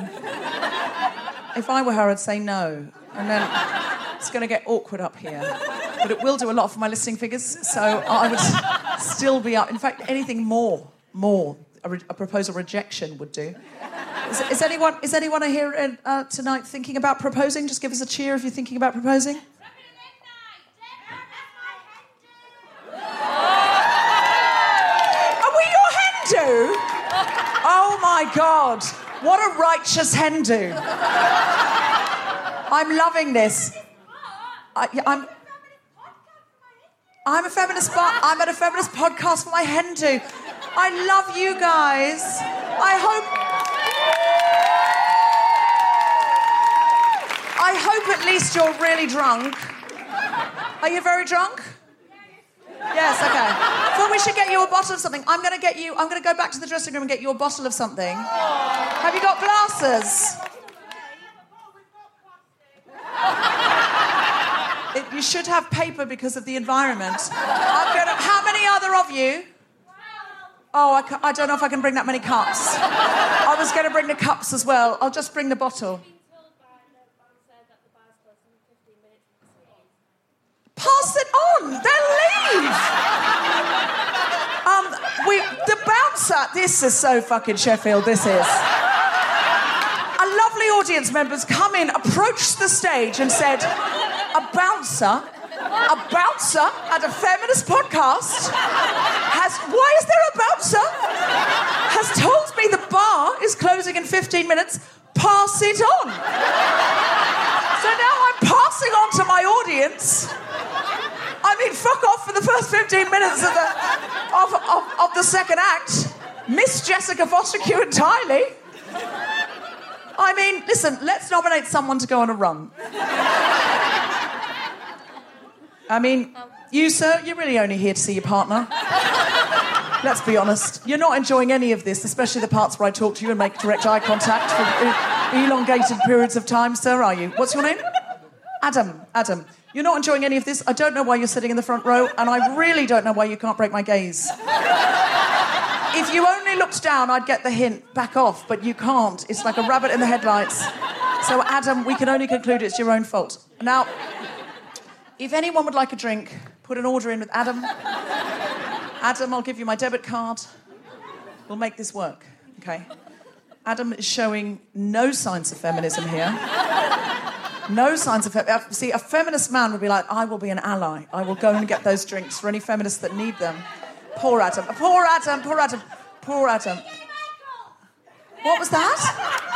If I were her, I'd say no, and then it's going to get awkward up here. But it will do a lot for my listening figures, so I would still be up. In fact, anything more, more a, re- a proposal rejection would do. Is, is anyone is anyone here uh, tonight thinking about proposing? Just give us a cheer if you're thinking about proposing. Are we your hen do? Oh my God. What a righteous hen do. I'm loving this. I, I'm, I'm a feminist, but I'm at a feminist podcast for my hen do. I love you guys. I hope. I hope at least you're really drunk. Are you very drunk? Yes, okay. Well, we should get you a bottle of something. I'm going to get you, I'm going to go back to the dressing room and get you a bottle of something. Have you got glasses? You should have paper because of the environment. Gonna, how many other of you? Oh, I, I don't know if I can bring that many cups. I was going to bring the cups as well. I'll just bring the bottle. Pass it on. They'll leave. Um, we, the bouncer. This is so fucking Sheffield. This is. A lovely audience members come in, approached the stage, and said, "A bouncer, a bouncer at a feminist podcast has. Why is there a bouncer? Has told me the bar is closing in 15 minutes. Pass it on." So now I'm passing on to my audience. I mean, fuck off for the first 15 minutes of the, of, of, of the second act. Miss Jessica Fostekew entirely. I mean, listen, let's nominate someone to go on a run. I mean, you, sir, you're really only here to see your partner. Let's be honest. You're not enjoying any of this, especially the parts where I talk to you and make direct eye contact for elongated periods of time, sir, are you? What's your name? Adam. Adam. You're not enjoying any of this. I don't know why you're sitting in the front row, and I really don't know why you can't break my gaze. If you only looked down, I'd get the hint. Back off, but you can't. It's like a rabbit in the headlights. So, Adam, we can only conclude it's your own fault. Now, if anyone would like a drink, put an order in with Adam. Adam, I'll give you my debit card. We'll make this work, okay? Adam is showing no signs of feminism here. No signs of feminism. Uh, see, a feminist man would be like, I will be an ally. I will go and get those drinks for any feminists that need them. Poor Adam. Poor Adam. Poor Adam. Poor Adam. What was that?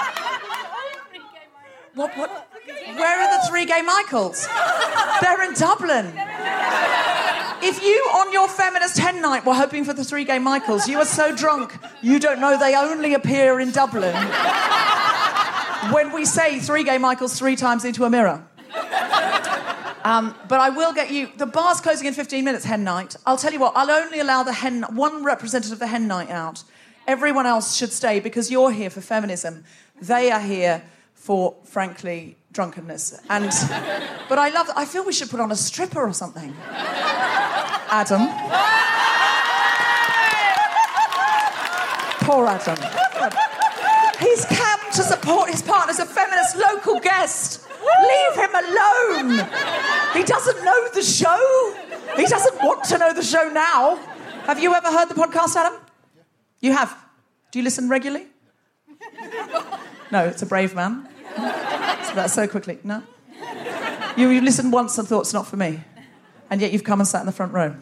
What, what? Where are the three gay Michaels? They're in Dublin. If you, on your feminist hen night, were hoping for the three gay Michaels, you are so drunk, you don't know they only appear in Dublin when we say three gay Michaels three times into a mirror. Um, but I will get you. The bar's closing in 15 minutes, hen night. I'll tell you what, I'll only allow the hen, one representative of the hen night out. Everyone else should stay because you're here for feminism. They are here for, frankly, drunkenness. And, but I love, I feel we should put on a stripper or something. Adam. Poor Adam. He's come to support his partner as a feminist local guest. Leave him alone. He doesn't know the show. He doesn't want to know the show now. Have you ever heard the podcast, Adam? You have. Do you listen regularly? No, it's a brave man. So that's so quickly. No? You, you listened once and thought it's not for me. And yet you've come and sat in the front row.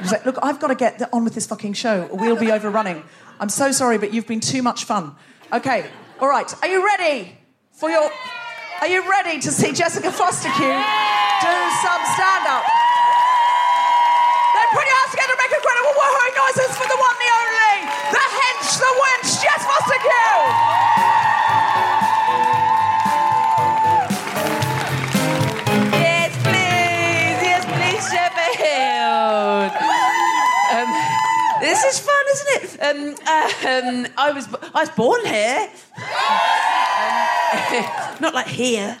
He's like, look, I've got to get on with this fucking show or we'll be overrunning. I'm so sorry, but you've been too much fun. Okay, all right. Are you ready for your. Are you ready to see Jessica Fostekew do some stand up? Then put your hands together make incredible woohooing noises for the one, the only, the hench, the wench, Jess Fostekew! Isn't it? Um, uh, um, I was I was born here. Um, not like here.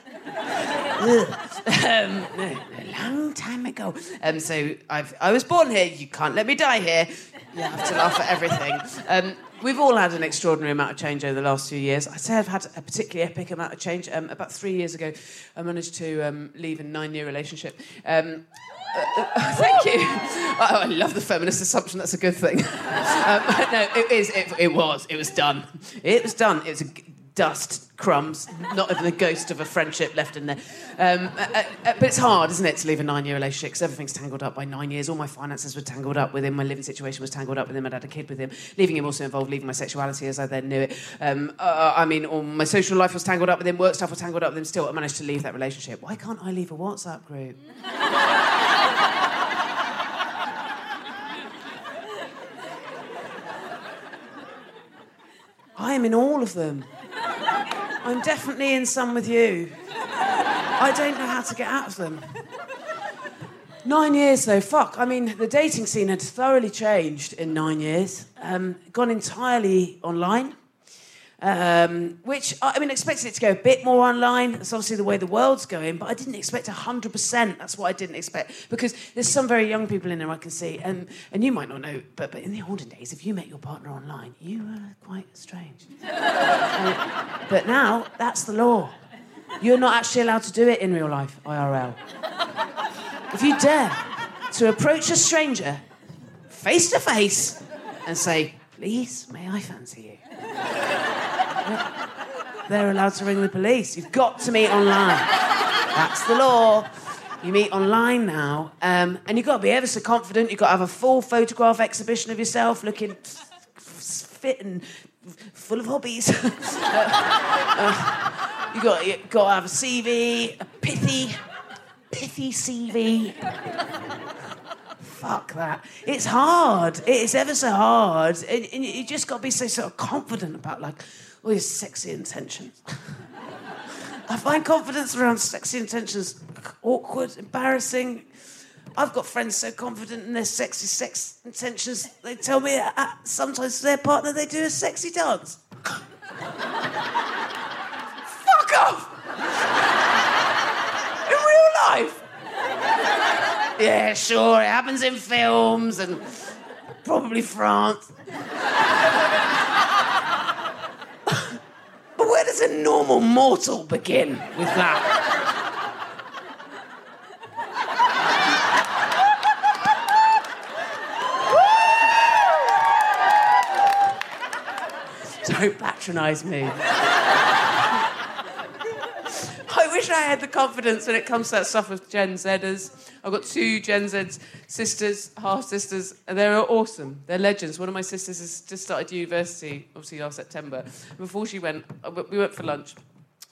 Um, no, a long time ago. Um, so I've, I was born here. You can't let me die here. You have to laugh at everything. Um, we've all had an extraordinary amount of change over the last few years. I'd say I've had a particularly epic amount of change. Um, about three years ago, I managed to um, leave a nine-year relationship. Um, uh, thank you. Oh, I love the feminist assumption. That's a good thing. um, no, it is. It, it was. It was done. It was done. It was dust, crumbs, not even the ghost of a friendship left in there. Um, uh, uh, uh, but it's hard, isn't it, to leave a nine-year relationship because everything's tangled up by nine years. All my finances were tangled up with him. My living situation was tangled up with him. I'd had a kid with him. Leaving him also involved leaving my sexuality as I then knew it. Um, uh, I mean, all my social life was tangled up with him. Work stuff was tangled up with him. Still, I managed to leave that relationship. Why can't I leave a WhatsApp group? I am in all of them. I'm definitely in some with you. I don't know how to get out of them. Nine years, though, fuck. I mean, the dating scene had thoroughly changed in nine years, um, gone entirely online. Um, which, I I mean, expected it to go a bit more online. That's obviously the way the world's going, but I didn't expect 100%. That's what I didn't expect. Because there's some very young people in there I can see, and, and you might not know, but, but in the olden days, if you met your partner online, you were quite strange. Uh, but now, that's the law. You're not actually allowed to do it in real life, IRL. If you dare to approach a stranger face to face and say, please, may I fancy you? They're allowed to ring the police. You've got to meet online. That's the law. You meet online now, um, and you've got to be ever so confident. You've got to have a full photograph exhibition of yourself, looking fit and full of hobbies. Uh, uh, you got you got to have a CV, a pithy, pithy CV. Fuck that. It's hard. It's ever so hard. And, and you just got to be so sort of confident about like all your sexy intentions. I find confidence around sexy intentions awkward, embarrassing. I've got friends so confident in their sexy sex intentions, they tell me uh, sometimes to their partner they do a sexy dance. Fuck off! in real life. Yeah, sure, it happens in films and probably France. Does a normal mortal begin with that? Don't patronise me. I had the confidence when it comes to that stuff with Gen Zers. I've got two Gen Z sisters, half sisters, and they're awesome. They're legends. One of my sisters has just started university, obviously last September. Before she went, we went for lunch.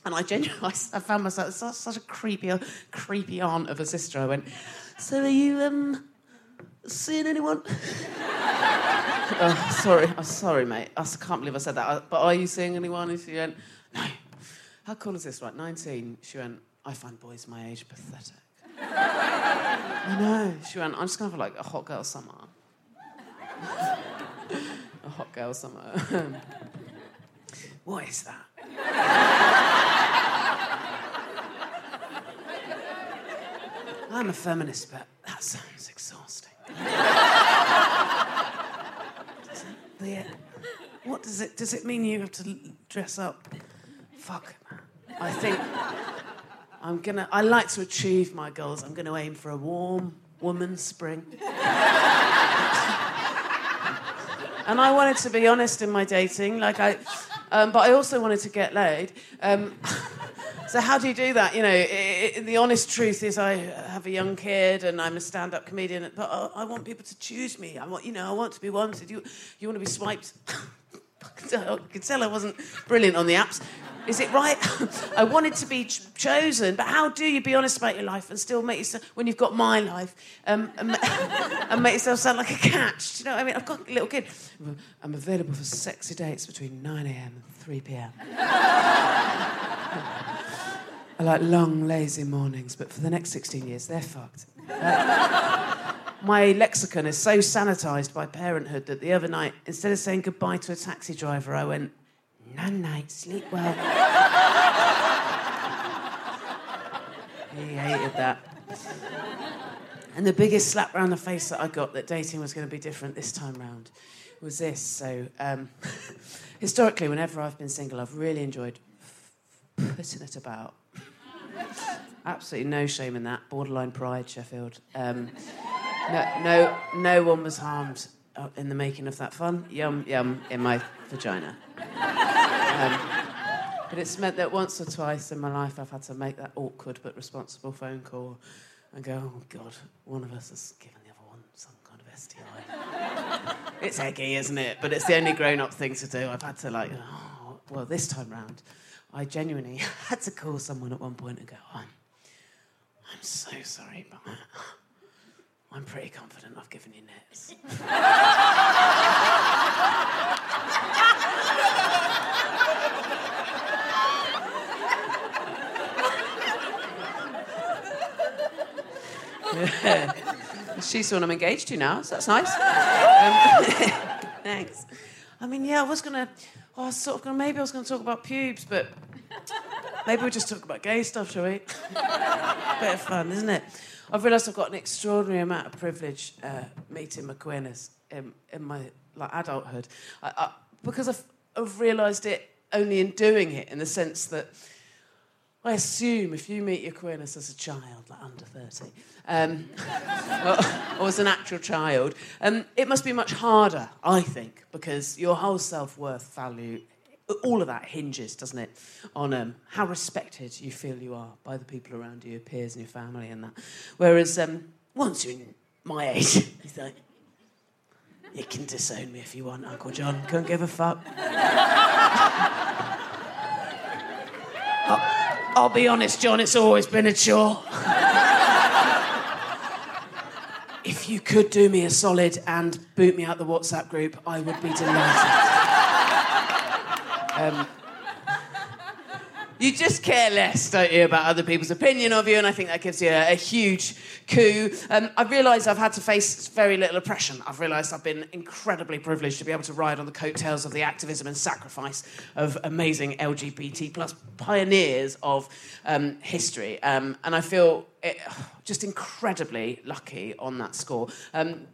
And I genuinely, I found myself such, such a creepy, creepy aunt of a sister. I went, so are you um, seeing anyone? oh, sorry, I'm sorry, mate. I can't believe I said that. But are you seeing anyone? And she went, no. How cool is this? Right, 19. She went, I find boys my age pathetic. I know. She went, I'm just going to have like a hot girl summer. a hot girl summer. what is that? I'm a feminist, but that sounds exhausting. Does it- the- what does it does it mean you have to dress up? Fuck. man. I think I'm gonna. I like to achieve my goals. I'm gonna aim for a warm woman's spring. and I wanted to be honest in my dating, like I, um, but I also wanted to get laid. Um, so how do you do that? You know, i i the honest truth is I have a young kid and I'm a stand-up comedian, but I, I want people to choose me. I want, you know, I want to be wanted. You, you want to be swiped. I could tell I wasn't brilliant on the apps. Is it right? I wanted to be ch- chosen, but how do you be honest about your life and still make yourself, when you've got my life, um, and, and make yourself sound like a catch? Do you know what I mean? I've got a little kid. I'm available for sexy dates between 9 a.m. and 3 p.m. I like long, lazy mornings, but for the next 16 years, they're fucked. My lexicon is so sanitized by parenthood that the other night, instead of saying goodbye to a taxi driver, I went, Night night, sleep well. he hated that. And the biggest slap round the face that I got that dating was going to be different this time round was this. So, um, historically, whenever I've been single, I've really enjoyed putting it about. Absolutely no shame in that. Borderline pride, Sheffield. Um, no, no, no one was harmed uh, in the making of that fun. Yum, yum, in my vagina. Um, but it's meant that once or twice in my life I've had to make that awkward but responsible phone call and go, oh God, one of us has given the other one some kind of STI. it's eggy, isn't it? But it's the only grown up thing to do. I've had to, like, oh, well, this time round, I genuinely had to call someone at one point and go, I'm, I'm so sorry, but I'm pretty confident I've given you nits. She's the one I'm engaged to now, so that's nice. Um, thanks. I mean, yeah, I was gonna, oh, I was sort of gonna, maybe I was gonna talk about pubes, but maybe we'll just talk about gay stuff, shall we? Bit of fun, isn't it? I've realised I've got an extraordinary amount of privilege uh, meeting my queerness in, in my like adulthood, I, I, because I've, I've realised it only in doing it, in the sense that I assume if you meet your queerness as a child, like under 30, um, or, or as an actual child, um, it must be much harder, I think, because your whole self worth value, all of that hinges, doesn't it, on um, how respected you feel you are by the people around you, your peers and your family, and that. Whereas um, once you're in my age, you can disown me if you want, Uncle John. Couldn't give a fuck. I'll be honest, John, it's always been a chore. if you could do me a solid and boot me out the WhatsApp group, I would be delighted. Um, you just care less, don't you, about other people's opinion of you, and I think that gives you a, a huge coup. Um, I've realised I've had to face very little oppression. I've realised I've been incredibly privileged to be able to ride on the coattails of the activism and sacrifice of amazing LGBT plus pioneers of um, history, um, and I feel it, just incredibly lucky on that score. Um,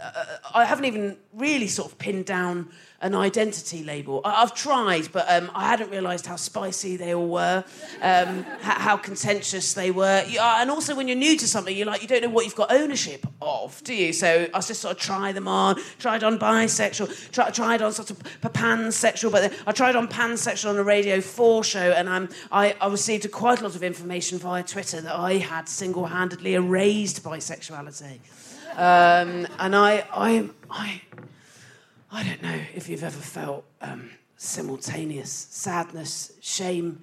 uh, I haven't even really sort of pinned down an identity label. I- I've tried, but um, I hadn't realised how spicy they all were, um, how contentious they were, You- uh, and also when you're new to something, you're like you don't know what you've got ownership of, do you? So I just sort of try them on. Tried on bisexual, tried on sort of pansexual, but then I tried on pansexual on a Radio Four show, and I, I received quite a lot of information via Twitter that I had single-handedly erased bisexuality. Um, and I, I, I, I don't know if you've ever felt um, simultaneous sadness, shame,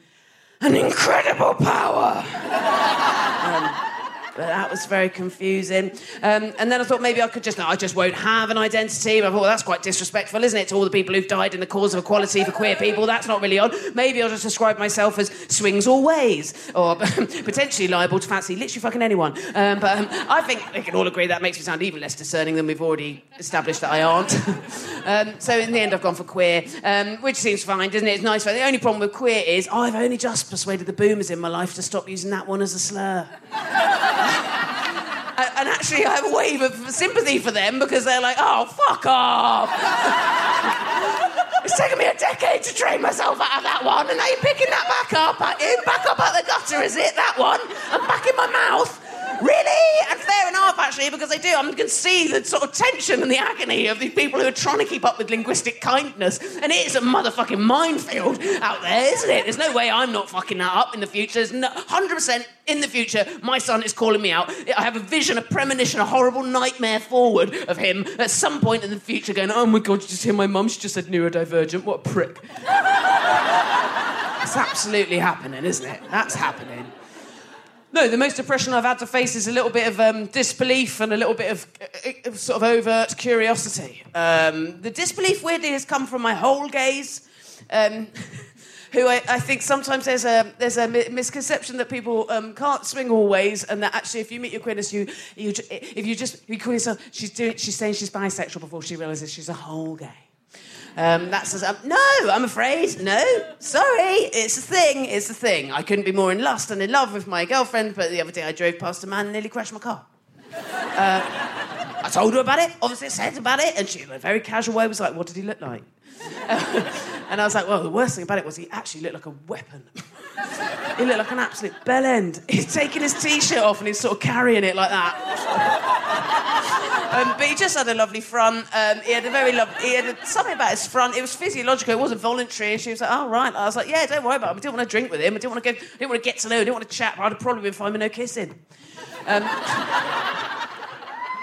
and incredible power. Um, But that was very confusing. Um, and then I thought maybe I could just, I just won't have an identity. But I thought, well, that's quite disrespectful, isn't it, to all the people who've died in the cause of equality for queer people? That's not really on. Maybe I'll just describe myself as swings all ways, or potentially liable to fancy literally fucking anyone. Um, but um, I think we can all agree that makes me sound even less discerning than we've already established that I aren't. um, so in the end, I've gone for queer, um, which seems fine, doesn't it? It's nice. The only problem with queer is I've only just persuaded the boomers in my life to stop using that one as a slur. and actually, I have a wave of sympathy for them because they're like, oh, fuck off. it's taken me a decade to train myself out of that one, and now you're picking that back up. In, back up out the gutter, is it? That one? And back in my mouth? Really? And fair enough, actually, because I do. I can see the sort of tension and the agony of these people who are trying to keep up with linguistic kindness. And it is a motherfucking minefield out there, isn't it? There's no way I'm not fucking that up in the future. There's no, 100% in the future, my son is calling me out. I have a vision, a premonition, a horrible nightmare forward of him at some point in the future going, oh my God, you just hear my mum? She just said neurodivergent. What a prick. it's absolutely happening, isn't it? That's happening. No, the most depression I've had to face is a little bit of um, disbelief and a little bit of, uh, sort of overt curiosity. Um, the disbelief weirdly has come from my whole gaze. Um, who I, I, think sometimes there's a there's a misconception that people um, can't swing always, and that actually if you meet your queerness, you you if you just you call yourself she's doing she's saying she's bisexual before she realizes she's a whole gay. Um, that's um, no, I'm afraid. No, sorry. It's a thing. It's a thing. I couldn't be more in lust and in love with my girlfriend, but the other day I drove past a man and nearly crashed my car. Uh, I told her about it, obviously I said about it, and she, in a very casual way, was like, What did he look like? and I was like, Well, the worst thing about it was he actually looked like a weapon. he looked like an absolute bell end. He's taking his t shirt off and he's sort of carrying it like that. um, but he just had a lovely front. Um, he had a very lovely, he had a, something about his front. It was physiological, it wasn't voluntary. And she was like, Oh, right. I was like, Yeah, don't worry about it. I didn't want to drink with him. I didn't want to go, I didn't want to get to know, him. I didn't want to chat. I'd have probably been fine with no kissing. Um,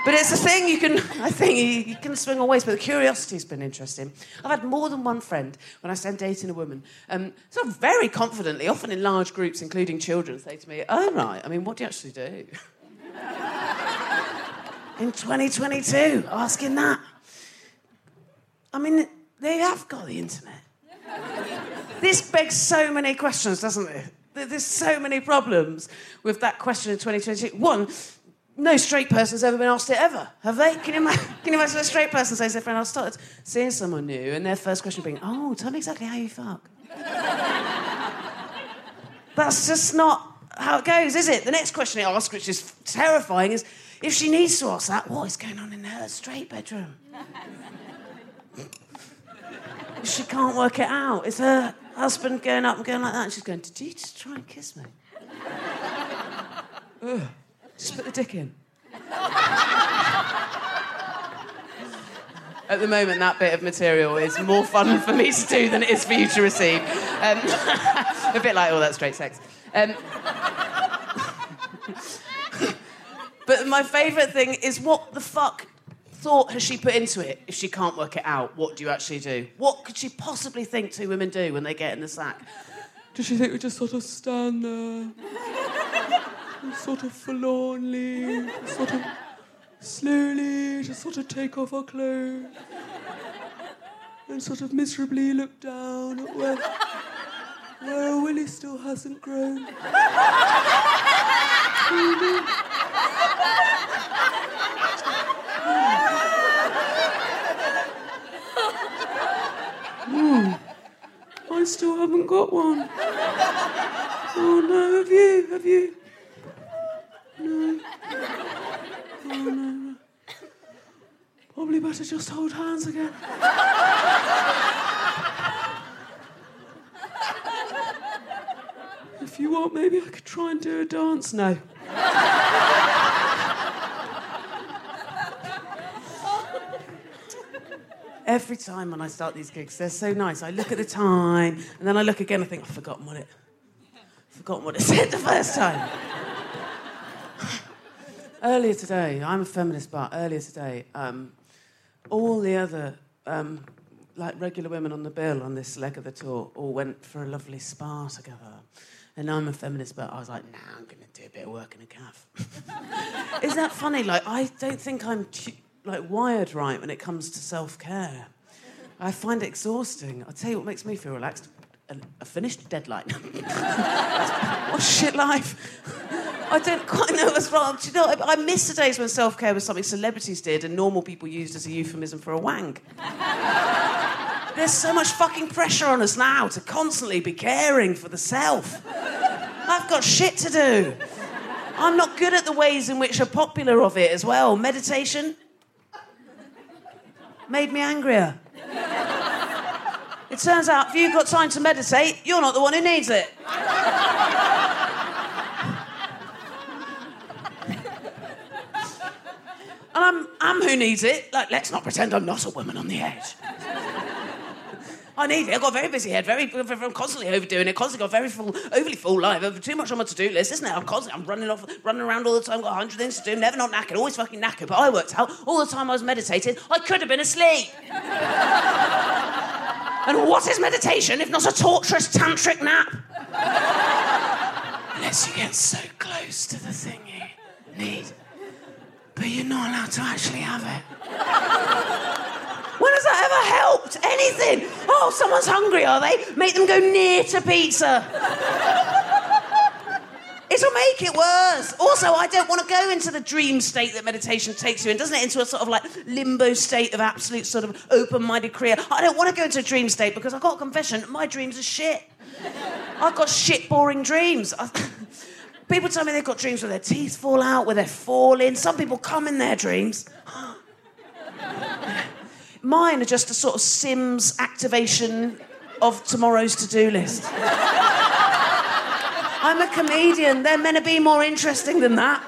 but it's a thing you can, I think, you, can swing always. But the curiosity's been interesting. I've had more than one friend when I stand dating a woman, um, sort of very confidently, often in large groups, including children, say to me, "Oh right, I mean, what do you actually do?" in 2022, asking that. I mean, they have got the internet. this begs so many questions, doesn't it? There's so many problems with that question in 2022. One, no straight person's ever been asked it ever, have they? Can you, imagine, can you imagine a straight person says to their friend, I started seeing someone new, and their first question being, Oh, tell me exactly how you fuck. That's just not how it goes, is it? The next question it asks, which is terrifying, is if she needs to ask that, what is going on in her straight bedroom? she can't work it out. Is her husband going up and going like that? And she's going, Did you just try and kiss me? Just put the dick in. At the moment, that bit of material is more fun for me to do than it is for you to receive. Um, a bit like all that straight sex. Um, but my favourite thing is what the fuck thought has she put into it if she can't work it out? What do you actually do? What could she possibly think two women do when they get in the sack? Does she think we just sort of stand there? Sort of forlornly, sort of slowly, just sort of take off our clothes and sort of miserably look down at where, where willy still hasn't grown. Mm. I still haven't got one. Oh no, have you? Have you? No. Oh, no. Probably better just hold hands again. if you want, maybe I could try and do a dance now. Every time when I start these gigs, they're so nice. I look at the time, and then I look again. I think I've forgotten what it, forgotten what it said the first time. Earlier today, I'm a feminist, but earlier today, um, all the other um, like regular women on the bill on this leg of the tour all went for a lovely spa together. And I'm a feminist, but I was like, nah, I'm going to do a bit of work in a calf. Isn't that funny? Like, I don't think I'm like wired right when it comes to self care. I find it exhausting. I'll tell you what makes me feel relaxed a, a finished deadline. what shit life. I don't quite know what's wrong. Do you know, I, I miss the days when self care was something celebrities did and normal people used as a euphemism for a wank. There's so much fucking pressure on us now to constantly be caring for the self. I've got shit to do. I'm not good at the ways in which are popular of it as well. Meditation made me angrier. It turns out if you've got time to meditate, you're not the one who needs it. And I'm, I'm who needs it. Like, let's not pretend I'm not a woman on the edge. I need it. I've got a very busy head, very, I'm constantly overdoing it, constantly got very full, overly full life, I've too much on my to-do list, isn't it? I'm constantly, I'm running off, running around all the time, got a hundred things to do, never not knackered, always fucking knackered. But I worked out all the time I was meditating, I could have been asleep. and what is meditation if not a torturous tantric nap? Unless you get so close to the thing you need, but you're not allowed to actually have it. When has that ever helped? Anything? Oh, someone's hungry, are they? Make them go near to pizza. It'll make it worse. Also, I don't want to go into the dream state that meditation takes you in, doesn't it? Into a sort of like limbo state of absolute sort of open minded career. I don't want to go into a dream state because I've got a confession my dreams are shit. I've got shit, boring dreams. People tell me they've got dreams where their teeth fall out, where they're falling. Some people come in their dreams. Mine are just a sort of Sims activation of tomorrow's to do list. I'm a comedian. They're meant to be more interesting than that.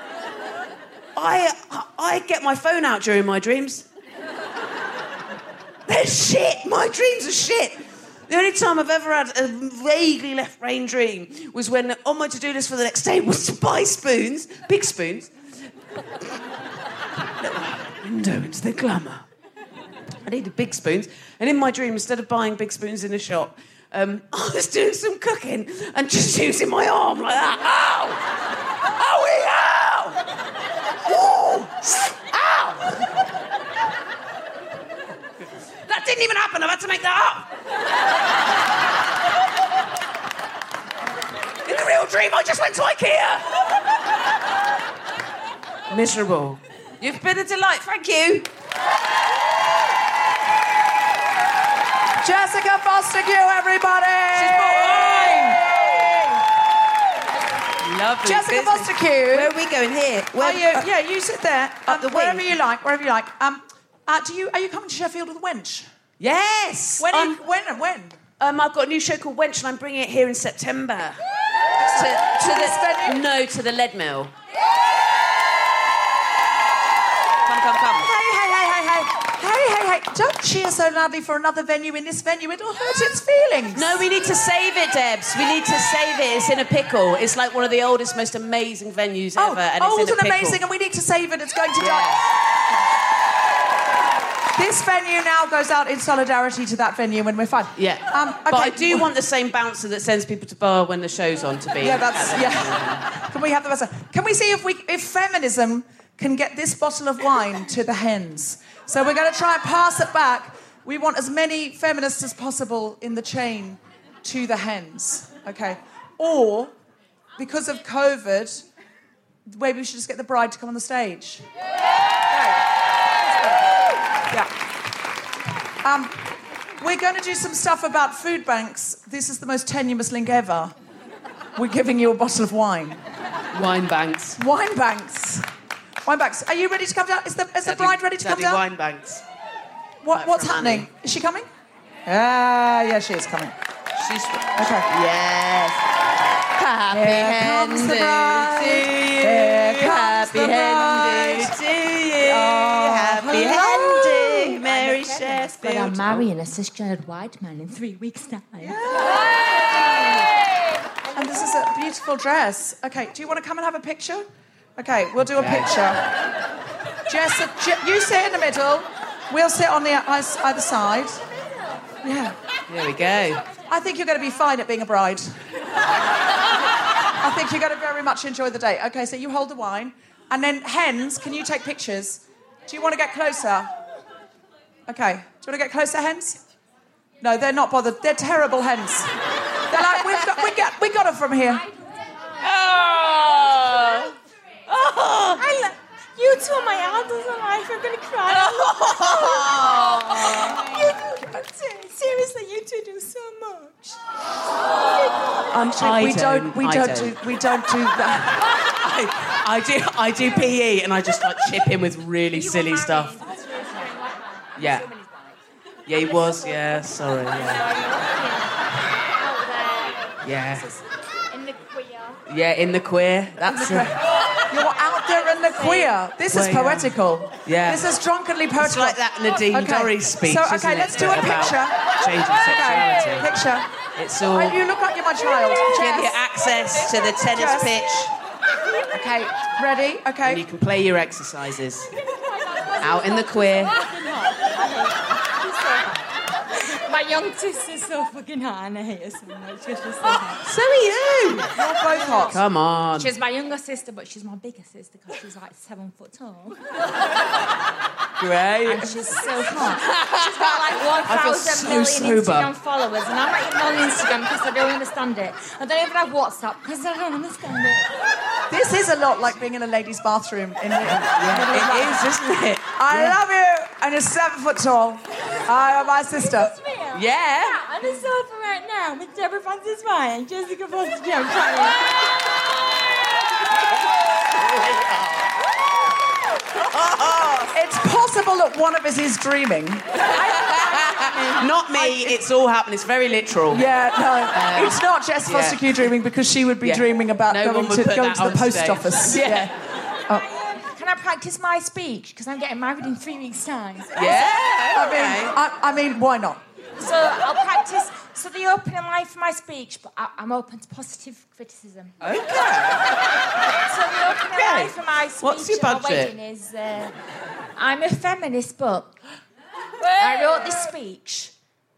I, I get my phone out during my dreams. They're shit. My dreams are shit. The only time I've ever had a vaguely left brain dream was when on my to do list for the next day was to buy spoons, big spoons, window into the glamour. I needed big spoons. And in my dream, instead of buying big spoons in a shop, um, I was doing some cooking and just using my arm like that. Ow! Owie, ow! Ooh! Ow! That didn't even happen. I've had to make that up. In the real dream, I just went to IKEA. Miserable. You've been a delight. Thank you. Jessica Fostekew, everybody! She's born! Lovely. Jessica business. Foster Q. Where are we going here? Are you, yeah, you sit there. Up um, the wing. wherever you like, wherever you like. Um, uh, do you are you coming to Sheffield with Wench? Yes. When? Are you, when? and When? Um, I've got a new show called Wench, and I'm bringing it here in September. to, to the no, to the Leadmill. Come, come, come. Hey, hey, hey, hey, hey, hey, hey, hey! Don't cheer so loudly for another venue in this venue. It'll hurt its feelings. No, we need to save it, Debs. We need to save it. It's in a pickle. It's like one of the oldest, most amazing venues Oh, ever, and old it's in a and pickle. amazing, and we need to save it. It's going to Yeah. die. This venue now goes out in solidarity to that venue when we're fine. Yeah. Um, But I do want the same bouncer that sends people to bar when the show's on to be. Yeah, that's yeah. Can we have the bouncer? Can we see if we if feminism can get this bottle of wine to the hens? So we're going to try and pass it back. We want as many feminists as possible in the chain to the hens. Okay. Or because of COVID, maybe we should just get the bride to come on the stage. Yeah. Um, we're going to do some stuff about food banks. This is the most tenuous link ever. We're giving you a bottle of wine. Wine banks. Wine banks. Wine banks. Are you ready to come down? Is the, is the Daddy- bride ready to Daddy come down? Wine banks. What, what's from happening? Annie. Is she coming? Ah, yeah, she is coming. She's. Okay. Yes. Happy Here comes the bride. to you. Here comes Happy the bride. do to you. Oh, Happy But I'm Sheffield. marrying a cisgendered white man in three weeks' time. And this is a beautiful dress. Okay, do you want to come and have a picture? Okay, we'll do a picture. Jess, uh, you sit in the middle. We'll sit on the ei- either side. Yeah. There we go. I think you're going to be fine at being a bride. I think you're going to very much enjoy the day. Okay, so you hold the wine. And then, hens, can you take pictures? Do you want to get closer? Okay. Do you want to get closer, hens? No, they're not bothered. They're terrible hens. They're like, we've got, we, got, we got them from here. Oh. Oh. I lo- you two are my idols in life. I'm gonna cry. you, seriously, you two do so much. Um, I we don't, we I don't, do we don't do that. I, I do I do PE and I just like chip in with really silly stuff. Yeah. Yeah, he was. Yeah, sorry. Yeah. Yeah. In the queer. Yeah, in the queer. That's You're out there in the queer. This is Well, poetical. Yeah. This is drunkenly poetical. It's like that Nadine Okay. Dorries speech. So, okay, let's do a picture. Changing Okay, sexuality. Picture. It's all. Right, you look like you're my child. Give Jess. you access to the tennis Jess. pitch, Okay, ready? Okay. and you can play your exercises out in the queer. My young sister's so fucking hot and I hate her so much. She's just so ah, hot. So are you. You're both hot. Come on. She's my younger sister, but she's my bigger sister because she's like seven foot tall. Great. And she's so hot. She's got like 1,000 so million sober. Instagram followers, and I'm not even on Instagram because I don't understand it. I don't even have WhatsApp because I don't understand it. This is a lot like being in a lady's bathroom. In the, It is, isn't it? I love you, and you're seven foot tall. I am my sister. Yeah. On the sofa right now with Deborah Francis Ryan and Jessica Foster Jones trying It's possible that one of us is dreaming. Not me. It's all happening. It's very literal. Yeah, no, Um, it's not Jess yeah. Foster Q dreaming because she would be Yeah. dreaming about No going to going to the post stage. office. Yeah. Can I practice my speech? Because I'm getting married in three weeks' time. Yeah. I mean, I, I mean, why not? So I'll practice. So the opening line for my speech, but I, I'm open to positive criticism. Okay. So the opening Okay. line for my speech What's your at my budget? wedding is, uh, I'm a feminist, but I wrote this speech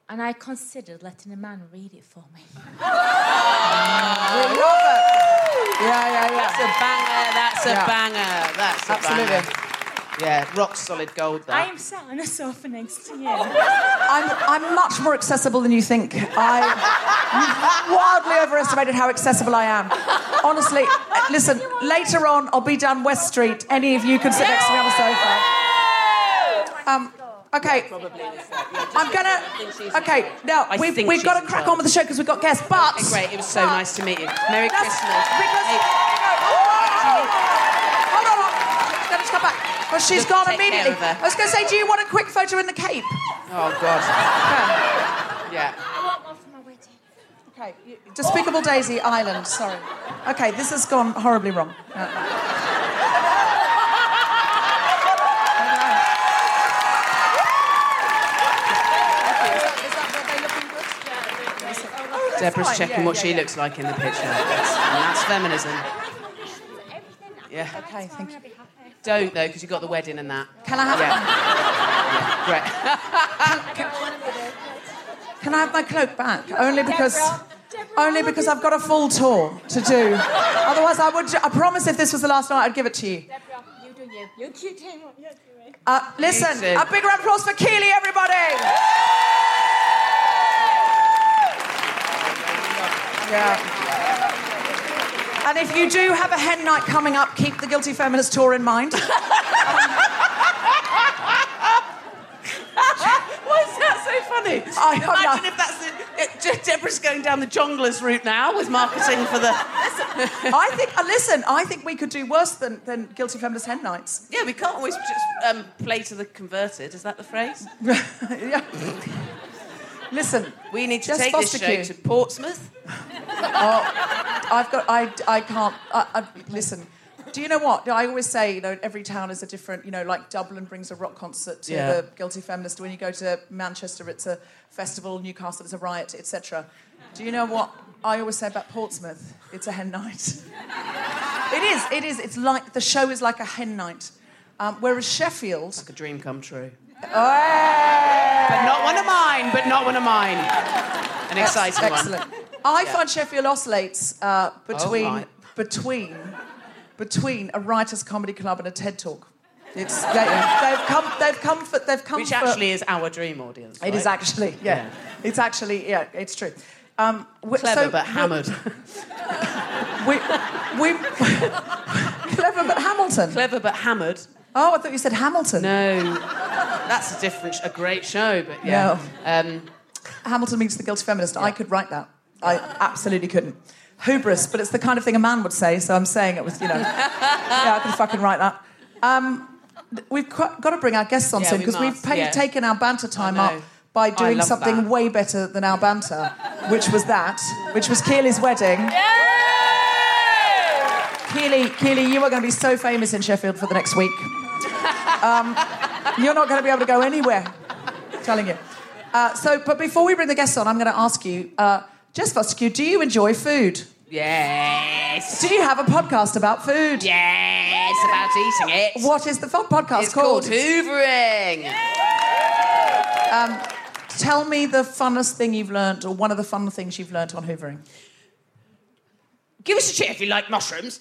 and I considered letting a man read it for me. We love it. Yeah, yeah, That's a banger. That's a Yeah. banger. That's a Absolutely. banger. Yeah, rock solid gold. There. I am sat on a sofa next to you. I'm, I'm much more accessible than you think. I wildly overestimated how accessible I am. Honestly, listen. Later on, I'll be down West Street. Any of you can sit next to me on the sofa. Um, okay. I'm gonna. Okay, now we've, we've got to crack on with the show because we've got guests. But Okay, great. It was so nice to meet you. Merry Christmas. because- Hey, Hold on, hold on. Let us come back. Well, she's Just gone immediately. I was going to say, do you want a quick photo in the cape? oh God. Yeah. I want one for my wedding. Okay, Despicable Daisy Island. Sorry. Okay, this has gone horribly wrong. Uh, Deborah's fine. checking Yeah, what yeah, she yeah. looks like in the picture. And that's feminism. Yeah. Okay, thank you. Don't though, because you got the wedding and that. Can I have Yeah. Great. Can I have my cloak back? Only because, only because I've got a full tour to do. Otherwise, I would. I promise, if this was the last night, I'd give it to you. Deborah, you do you. You keep doing what you're doing. Uh, listen, too. a big round of applause for Keely, everybody. Yeah. And if you do have a hen night coming up, keep the Guilty Feminist tour in mind. Why is that so funny? I- Imagine if that's the, it, Deborah's going down the Jongleurs route now with marketing for the. I think, uh, listen, I think we could do worse than, than Guilty Feminist hen nights. Yeah, we can't always just um, play to the converted. Is that the phrase? yeah. Listen, We need to take this show cue. to Portsmouth. I've got. I. I can't. I, I, listen. Do you know what? I always say, you know, every town is a different. You know, like Dublin brings a rock concert to Yeah. the Guilty Feminist. When you go to Manchester, it's a festival. Newcastle, it's a riot, etc. Do you know what I always say about Portsmouth? It's a hen night. it is. It is. It's like the show is like a hen night. Um, whereas Sheffield, Like a dream come true. Hey! But not one of mine. But not one of mine. An exciting Excellent. one. I Yeah. find Sheffield oscillates uh, between Oh, between between a writers' comedy club and a TED talk. It's they, have come. They've come for. They've come Which for, actually is our dream audience. It is right? actually, yeah. It's actually, yeah, it's true. Um, we- Clever so but hammered. We, we, clever but Hamilton. Clever but hammered. Oh, I thought you said Hamilton. No, that's a different, a great show, but yeah. Um, Hamilton meets the guilty feminist. I could write that. I absolutely couldn't. Hubris, but it's the kind of thing a man would say, so I'm saying it with, you know. yeah, I could fucking write that. Um, we've got to bring our guests on Yeah, soon because we've must, yeah. taken our banter time up by doing something that. way better than our banter, which was that, which was Keely's wedding. Keely, Keely, you are going to be so famous in Sheffield for the next week. Um, you're not going to be able to go anywhere. I'm telling you. Uh, so, but before we bring the guests on, I'm going to ask you, uh, Jess Fostekew, do you enjoy food? yes. Do you have a podcast about food? Yes, about eating it. What is the fo- podcast It's called called? hoovering. Tell me the funnest thing you've learnt, or one of the fun things you've learnt on hoovering. Give us a cheer if you like mushrooms.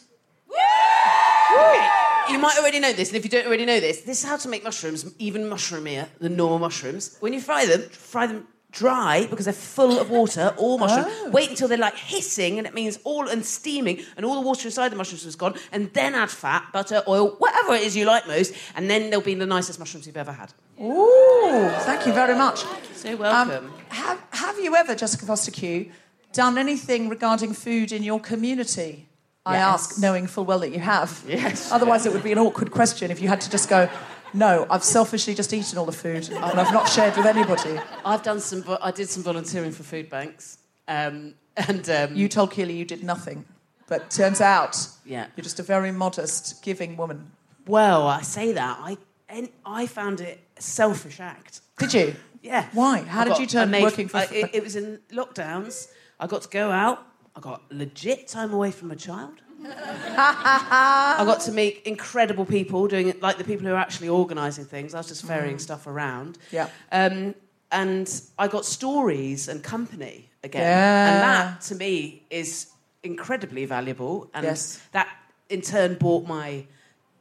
Okay, You might already know this, and if you don't already know this, this is how to make mushrooms even mushroomier than normal mushrooms. When you fry them, fry them dry because they're full of water, all mushrooms. Oh. Wait until they're like hissing, and it means all and steaming, and all the water inside the mushrooms is gone, and then add fat, butter, oil, whatever it is you like most, and then they'll be the nicest mushrooms you've ever had. Ooh, thank you very much. So welcome. Um, have, have you ever, Jessica Fostekew, done anything regarding food in your community? I Yes. ask, knowing full well that you have. Yes. Otherwise, it would be an awkward question if you had to just go, no, I've selfishly just eaten all the food and I've not shared with anybody. I've done some. I did some volunteering for food banks, um, and um, You told Keely you did nothing, but turns out Yeah. you're just a very modest, giving woman. Well, I say that I and I found it a selfish act. Did you? Yeah. Why? How I did got- you turn made- working for- I- it, it was in lockdowns. I got to go out. I got legit time away from a child. I got to meet incredible people doing it, like the people who are actually organising things. I was just ferrying stuff around. Mm. Yeah. Um, and I got stories and company again. Yeah. And that, to me, is incredibly valuable. And Yes. that, in turn, brought my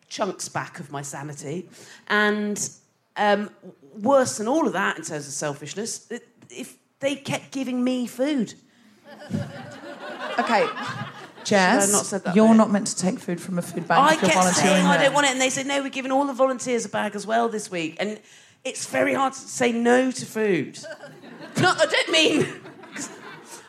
chunks back of my sanity. And um, worse than all of that, in terms of selfishness, if they kept giving me food. Okay. I not said that you're not meant to take food from a food bank I if you're kept saying I don't want it, and they said no. We're giving all the volunteers a bag as well this week, and it's very hard to say no to food. no, I don't mean.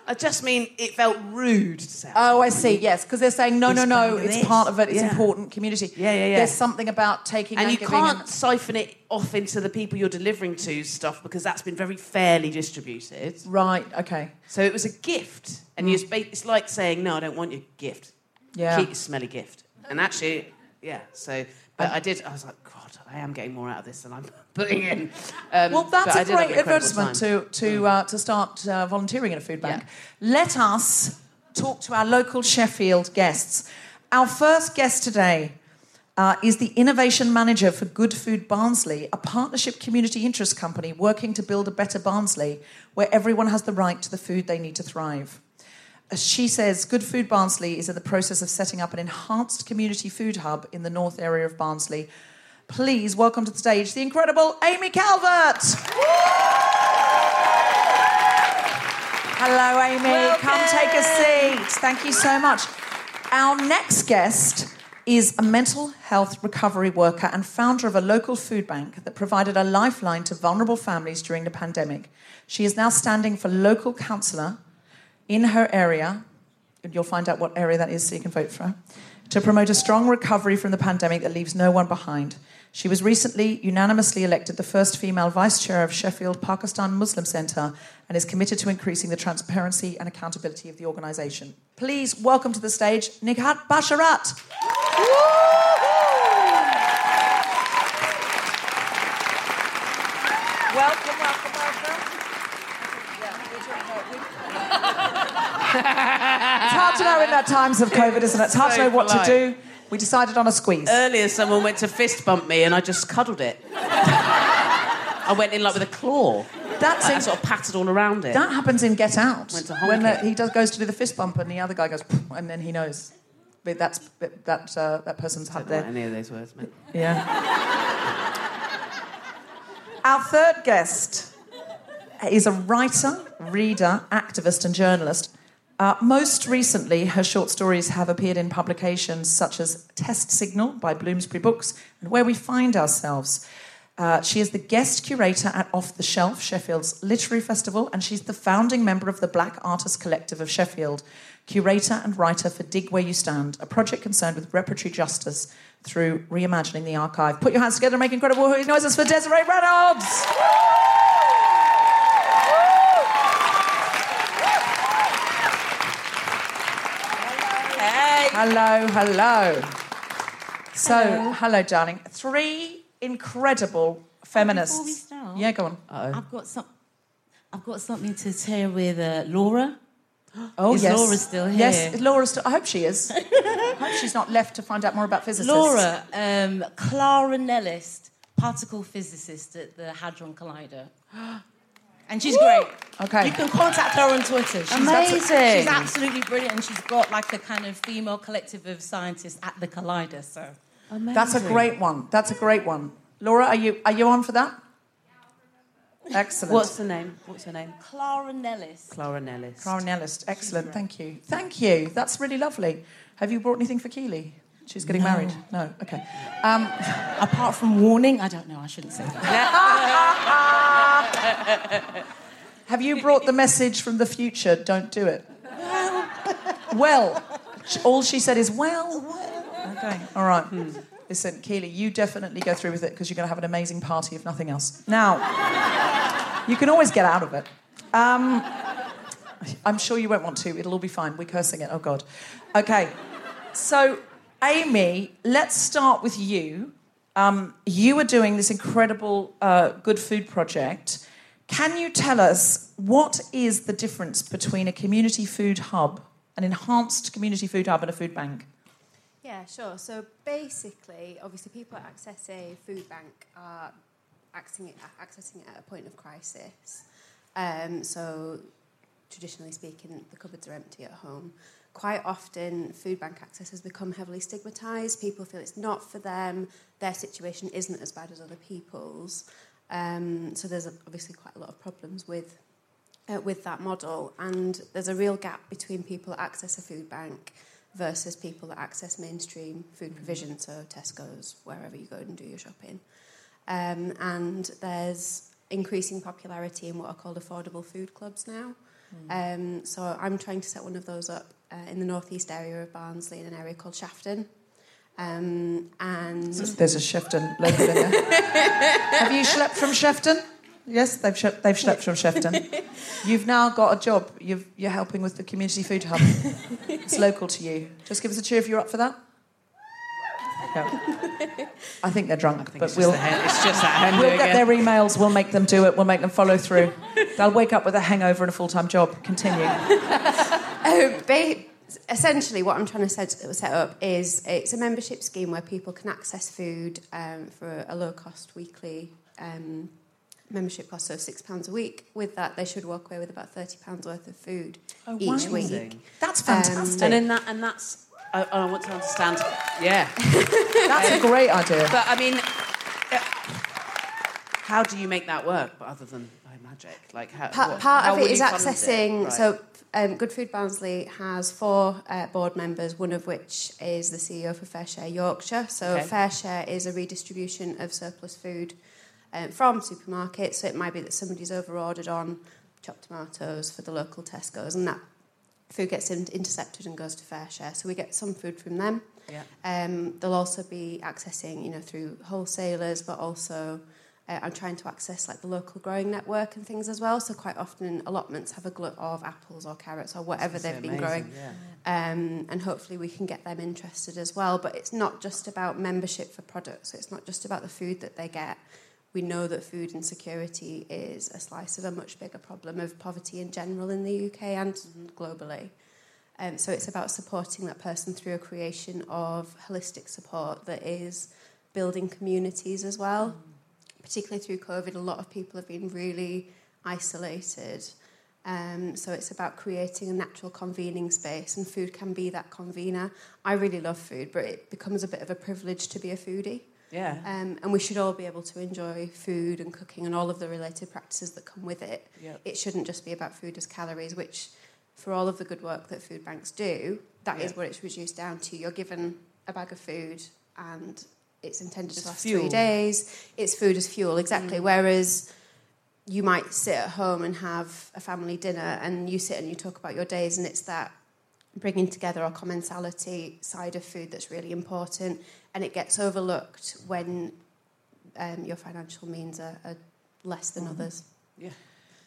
I just mean it felt rude to say. Oh, I see. Yes, because they're saying no, no, no. It's this. part of it. It's Yeah. important community. Yeah, yeah, yeah. There's something about taking and and, you can't and- siphon it off into the people you're delivering to stuff because that's been very fairly distributed. Right. Okay. So it was a gift, and mm. you just it's like saying, "No, I don't want your gift. Yeah. Keep your smelly gift." And actually, yeah. So, but I did. I was like, God, I am getting more out of this than I'm putting in. Um, Well, that's a great advertisement time. to to uh, to start uh, volunteering in a food bank. Let us talk to our local Sheffield guests. Our first guest today uh, is the innovation manager for Good Food Barnsley, a partnership community interest company working to build a better Barnsley where everyone has the right to the food they need to thrive. As she says, Good Food Barnsley is in the process of setting up an enhanced community food hub in the north area of Barnsley. Please welcome to the stage the incredible Amy Calvert. Hello, Amy. Come take a seat. Thank you so much. Our next guest is a mental health recovery worker and founder of a local food bank that provided a lifeline to vulnerable families during the pandemic. She is now standing for local councillor in her area. You'll find out what area that is so you can vote for her. To promote a strong recovery from the pandemic that leaves no one behind. She was recently unanimously elected the first female vice chair of Sheffield Pakistan Muslim Centre and is committed to increasing the transparency and accountability of the organisation. Please welcome to the stage Nighat Basharat. Welcome, welcome, welcome. It's hard to know in that times of COVID, isn't it? It's hard to know what polite. to do. We decided on a squeeze. Earlier, someone went to fist bump me, and I just cuddled it. I went in like with a claw. That's Like, I in- sort of patted all around it. That happens in Get Out. Went to honk when it. he does, goes to do the fist bump and the other guy goes, and then he knows. but that's but that uh, that person's had their any of those words meant. yeah. Our third guest is a writer, reader, activist, and journalist. Uh, most recently, her short stories have appeared in publications such as Test Signal by Bloomsbury Books and Where We Find Ourselves. Uh, she is the guest curator at Off the Shelf, Sheffield's literary festival, and she's the founding member of the Black Artists Collective of Sheffield, curator and writer for Dig Where You Stand, a project concerned with reparatory justice through reimagining the archive. Put your hands together and make incredible noises for Desiree Reynolds! Hello, hello. So, hello, darling. Three incredible feminists. Before we start, Yeah, go on. I've got some. I've got something to share with uh, Laura. Oh, is yes. Laura still here? Yes, Laura still. I hope she is. I hope she's not left to find out more about physicists. Laura, um, Clara Nellist, particle physicist at the Hadron Collider. And she's great. Okay. You can contact her on Twitter. She's Amazing. she's absolutely brilliant, and she's got like a kind of female collective of scientists at the Collider. So Amazing. That's a great one. That's a great one. Laura, are you are you on for that? Excellent. What's the name? What's her name? Clara Nellis. Clara Nellis. Clara Ellis. Excellent. Thank you. Thank you. That's really lovely. Have you brought anything for Keely? She's getting No. married. No. Okay. Um, Apart from warning, I don't know. I shouldn't say that. have you brought the message from the future? Don't do it. Well, all she said is well. Okay. All right. Listen, Keely, you definitely go through with it because you're going to have an amazing party, if nothing else. Now, you can always get out of it. Um, I'm sure you won't want to. It'll all be fine. We're cursing it. Oh, God. Okay. So, Amy, let's start with you. Um, you are doing this incredible uh, good food project. Can you tell us what is the difference between a community food hub, an enhanced community food hub, and a food bank? Yeah, sure. So basically, obviously, people at Access a Food Bank are accessing it, accessing it at a point of crisis. Um, so, traditionally speaking, the cupboards are empty at home. Quite often, food bank access has become heavily stigmatised. People feel it's not for them. Their situation isn't as bad as other people's. Um, so there's obviously quite a lot of problems with uh, with that model, and there's a real gap between people that access a food bank versus people that access mainstream food provision, so Tesco's, wherever you go and do your shopping. Um, and there's increasing popularity in what are called affordable food clubs now. Um, so I'm trying to set one of those up uh, in the northeast area of Barnsley in an area called Shafton. Um, and There's a Shafton local in there. Have you schlepped from Shafton? Yes, they've schlepped, they've schlepped from Shafton. You've now got a job. You've, you're helping with the community food hub. It's local to you. Just give us a cheer if you're up for that. No. I think they're drunk, but it's we'll the it's just that hen we'll get it. their emails. We'll make them do it. We'll make them follow through. They'll wake up with a hangover and a full-time job. Continue. Oh, ba- essentially, what I'm trying to set, set up is it's a membership scheme where people can access food um, for a low cost weekly um, membership cost, so £6 a week. With that, they should walk away with about £30 worth of food Oh, each wow. week. That's Um, fantastic. And in that, and that's. I, I want to understand. Yeah. That's a great idea. But I mean, how do you make that work? But other than by magic, like how? Pa- what- part how of it is accessing. Right. So, um, Good Food Barnsley has four uh, board members, one of which is the CEO for FareShare Yorkshire. So, Okay. FareShare is a redistribution of surplus food um, from supermarkets. So, it might be that somebody's over-ordered on chopped tomatoes for the local Tesco's, and that food gets in- intercepted and goes to FareShare. So, we get some food from them. Yeah. Um, they'll also be accessing, you know, through wholesalers, but also uh, I'm trying to access like the local growing network and things as well. So quite often allotments have a glut of apples or carrots or whatever they've been amazing, growing, um, and hopefully we can get them interested as well. But it's not just about membership for products. It's not just about the food that they get. We know that food insecurity is a slice of a much bigger problem of poverty in general in the UK and globally. Um, so it's about supporting that person through a creation of holistic support that is building communities as well. Particularly through COVID, a lot of people have been really isolated. Um, so it's about creating a natural convening space, and food can be that convener. I really love food, but it becomes a bit of a privilege to be a foodie. Yeah. Um, and we should all be able to enjoy food and cooking and all of the related practices that come with it. Yep. It shouldn't just be about food as calories, which, for all of the good work that food banks do, that is Yeah. what it's reduced down to. You're given a bag of food and it's intended It's to last fuel. three days. It's food as fuel, exactly. Mm. Whereas you might sit at home and have a family dinner and you sit and you talk about your days and it's that bringing together or commensality side of food that's really important and it gets overlooked when um, your financial means are, are less than others. Yeah.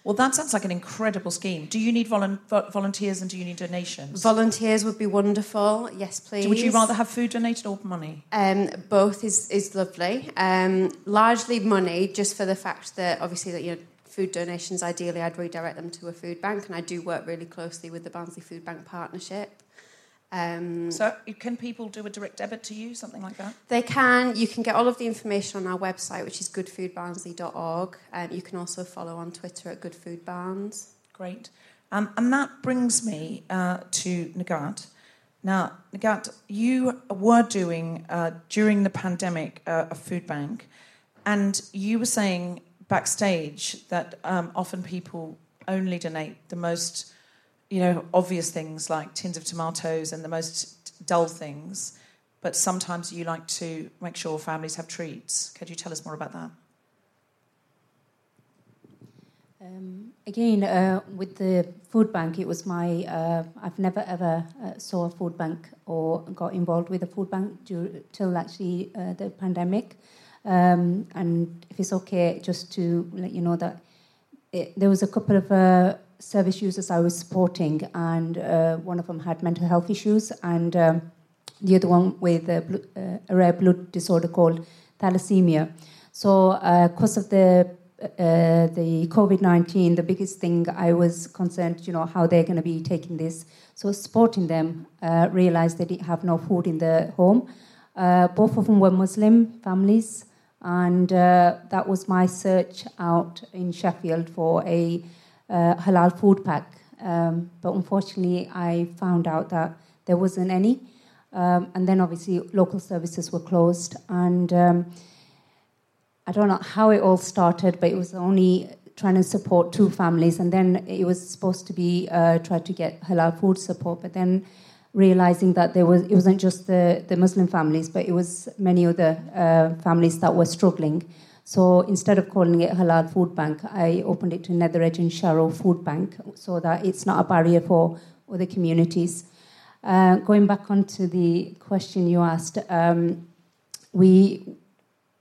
Well, that sounds like an incredible scheme. Do you need volun- vo- volunteers and do you need donations? Volunteers would be wonderful. Yes, please. Would you rather have food donated or money? Um, both is, is lovely. Um, largely money, just for the fact that obviously that you know food donations. Ideally, I'd redirect them to a food bank, and I do work really closely with the Barnsley Food Bank Partnership. Um, So, can people do a direct debit to you, something like that? They can. You can get all of the information on our website, which is goodfoodbarnsley.org. And you can also follow on Twitter at goodfoodbarns. Great. Um, and that brings me uh, to Nighat. Now, Nighat, you were doing uh, during the pandemic uh, a food bank, and you were saying backstage that um, often people only donate the most, you know, obvious things like tins of tomatoes and the most dull things, but sometimes you like to make sure families have treats. Could you tell us more about that? Um, again, uh, with the food bank, it was my. Uh, I've never ever uh, saw a food bank or got involved with a food bank dur- till actually uh, the pandemic. Um, and if it's okay, just to let you know that it, there was a couple of uh, service users I was supporting, and uh, one of them had mental health issues, and um, the other one with a, blo- uh, a rare blood disorder called thalassemia. So, because of the uh, the COVID nineteen, the biggest thing I was concerned, you know, how they're going to be taking this. So, supporting them, uh, realized they didn't have no food in the home. Uh, both of them were Muslim families, and uh, that was my search out in Sheffield for a uh, halal food pack. Um, but unfortunately, I found out that there wasn't any. Um, and then obviously, local services were closed. And um, I don't know how it all started, but it was only trying to support two families. And then it was supposed to be uh, try to get halal food support. But then realizing that there was it wasn't just the, the Muslim families, but it was many other uh, families that were struggling. So instead of calling it Halal Food Bank, I opened it to Nether Edge and Sharrow Food Bank so that it's not a barrier for other communities. Uh, going back onto the question you asked, um, we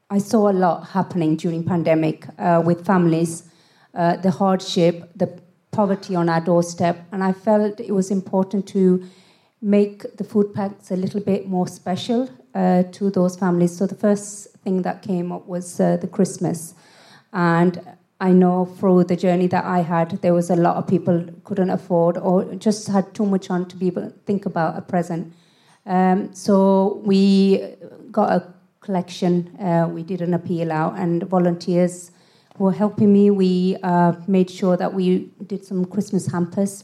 I saw a lot happening during pandemic uh, with families, uh, the hardship, the poverty on our doorstep, and I felt it was important to make the food packs a little bit more special uh, to those families. So the first thing that came up was uh, the Christmas, and I know through the journey that I had, there was a lot of people couldn't afford or just had too much on to be able to think about a present. Um, so we got a collection. Uh, we did an appeal out, and volunteers were helping me. We uh, made sure that we did some Christmas hampers.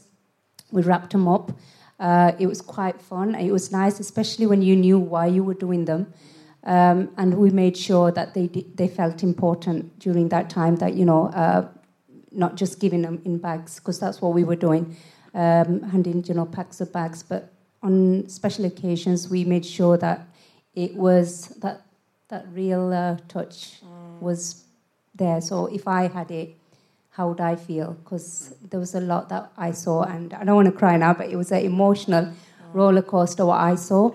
We wrapped them up. Uh, it was quite fun. It was nice, especially when you knew why you were doing them. Um, and we made sure that they they felt important during that time. That you know, uh, not just giving them in bags because that's what we were doing, um, handing you know packs of bags. But on special occasions, we made sure that it was that that real uh, touch was there. So if I had it, how would I feel? Because there was a lot that I saw, and I don't want to cry now, but it was an emotional roller coaster what I saw.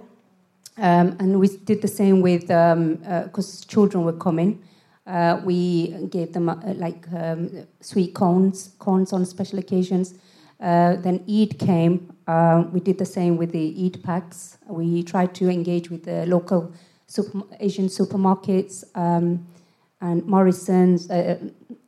Um, and we did the same with because children were coming. Uh, we gave them uh, like um, sweet cones, cones on special occasions. Uh, then Eid came. Uh, we did the same with the Eid packs. We tried to engage with the local super, Asian supermarkets um, and Morrison's.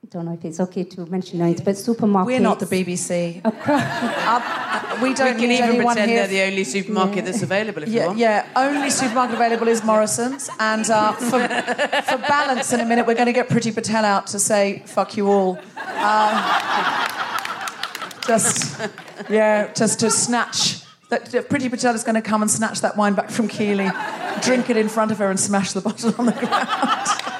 I don't know if it's okay to mention names, but supermarkets. We're not the BBC. Uh, we don't we can even pretend here. they're the only supermarket Yeah. that's available if yeah, you want. Yeah, only supermarket available is Morrison's. And uh, for, for balance, in a minute, we're going to get Priti Patel out to say, fuck you all. Uh, Just, yeah, just to snatch. That, that Priti Patel's going to come and snatch that wine back from Keeley, drink it in front of her, and smash the bottle on the ground.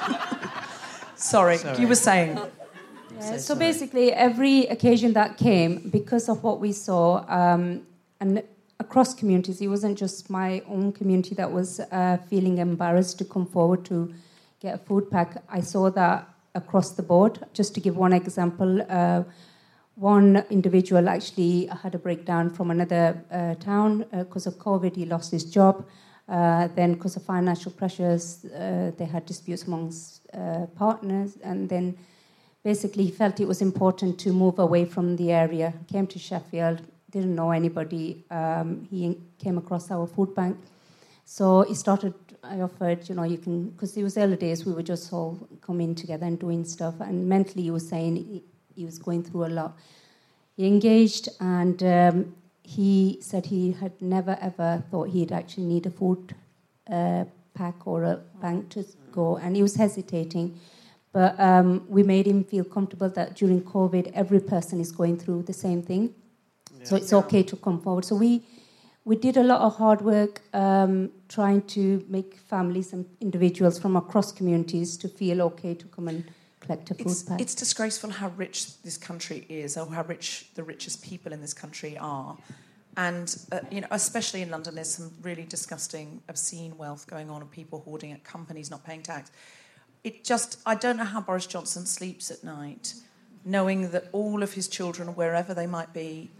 Sorry, Sorry. you were saying. Yeah, so basically, every occasion that came, because of what we saw, um, and across communities, it wasn't just my own community that was uh, feeling embarrassed to come forward to get a food pack. I saw that across the board. Just to give one example, uh, one individual actually had a breakdown from another uh, town because of COVID. He lost his job. Uh, then, because of financial pressures, uh, they had disputes amongst uh, partners, and then basically he felt it was important to move away from the area. Came to Sheffield, didn't know anybody. Um, he came across our food bank, so he started. I offered, you know, you can because it was early days. We were just all coming together and doing stuff. And mentally, he was saying he, he was going through a lot. He engaged, and um, he said he had never ever thought he'd actually need a food uh, pack or a bank to go, and he was hesitating. But um, we made him feel comfortable that during COVID, every person is going through the same thing. So it's okay to come forward. So we we did a lot of hard work um, trying to make families and individuals from across communities to feel okay to come and collect a food It's, pack. it's disgraceful how rich this country is, or how rich the richest people in this country are. And, uh, you know, especially in London, there's some really disgusting, obscene wealth going on and people hoarding at companies not paying tax. It just, I don't know how Boris Johnson sleeps at night, knowing that all of his children, wherever they might be,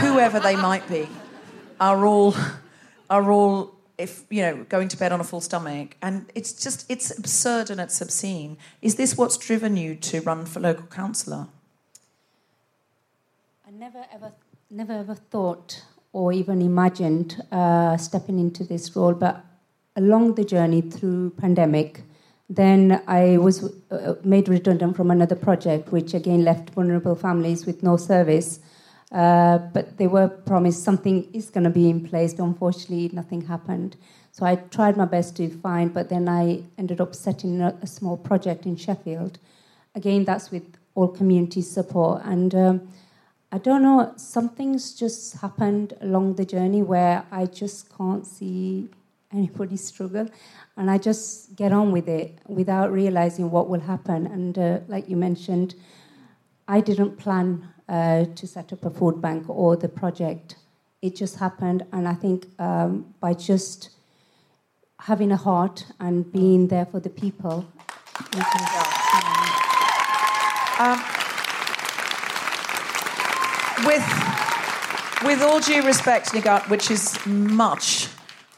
whoever they might be, are all, are all, if you know, going to bed on a full stomach, and it's just, it's absurd and it's obscene. Is this what's driven you to run for local councillor? I never ever, never ever thought or even imagined uh, stepping into this role, but along the journey through pandemic, then I was uh, made redundant from another project, which again left vulnerable families with no service. Uh, but they were promised something is going to be in place, but unfortunately, nothing happened. So I tried my best to find, but then I ended up setting a, a small project in Sheffield. Again, that's with all community support. And um, I don't know, something's just happened along the journey where I just can't see anybody struggle. And I just get on with it without realizing what will happen. And uh, like you mentioned, I didn't plan uh, to set up a food bank or the project. It just happened. And I think um, by just having a heart and being there for the people. Um, with all due respect, Nighat, which is much,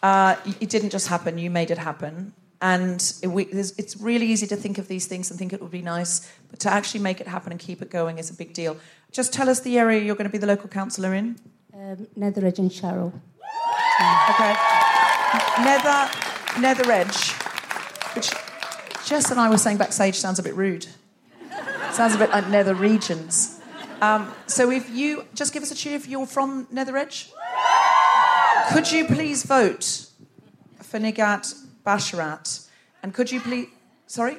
uh, it didn't just happen, you made it happen. And it, we, it's really easy to think of these things and think it would be nice, but to actually make it happen and keep it going is a big deal. Just tell us the area you're going to be the local councillor in. Um, Nether Edge and Sharrow. Okay. Nether, Nether Edge, which Jess and I were saying backstage sounds a bit rude. Sounds a bit like Nether Regions. Um, so if you just give us a cheer if you're from Nether Edge. Could you please vote for Nighat Basharat? And could you please, sorry,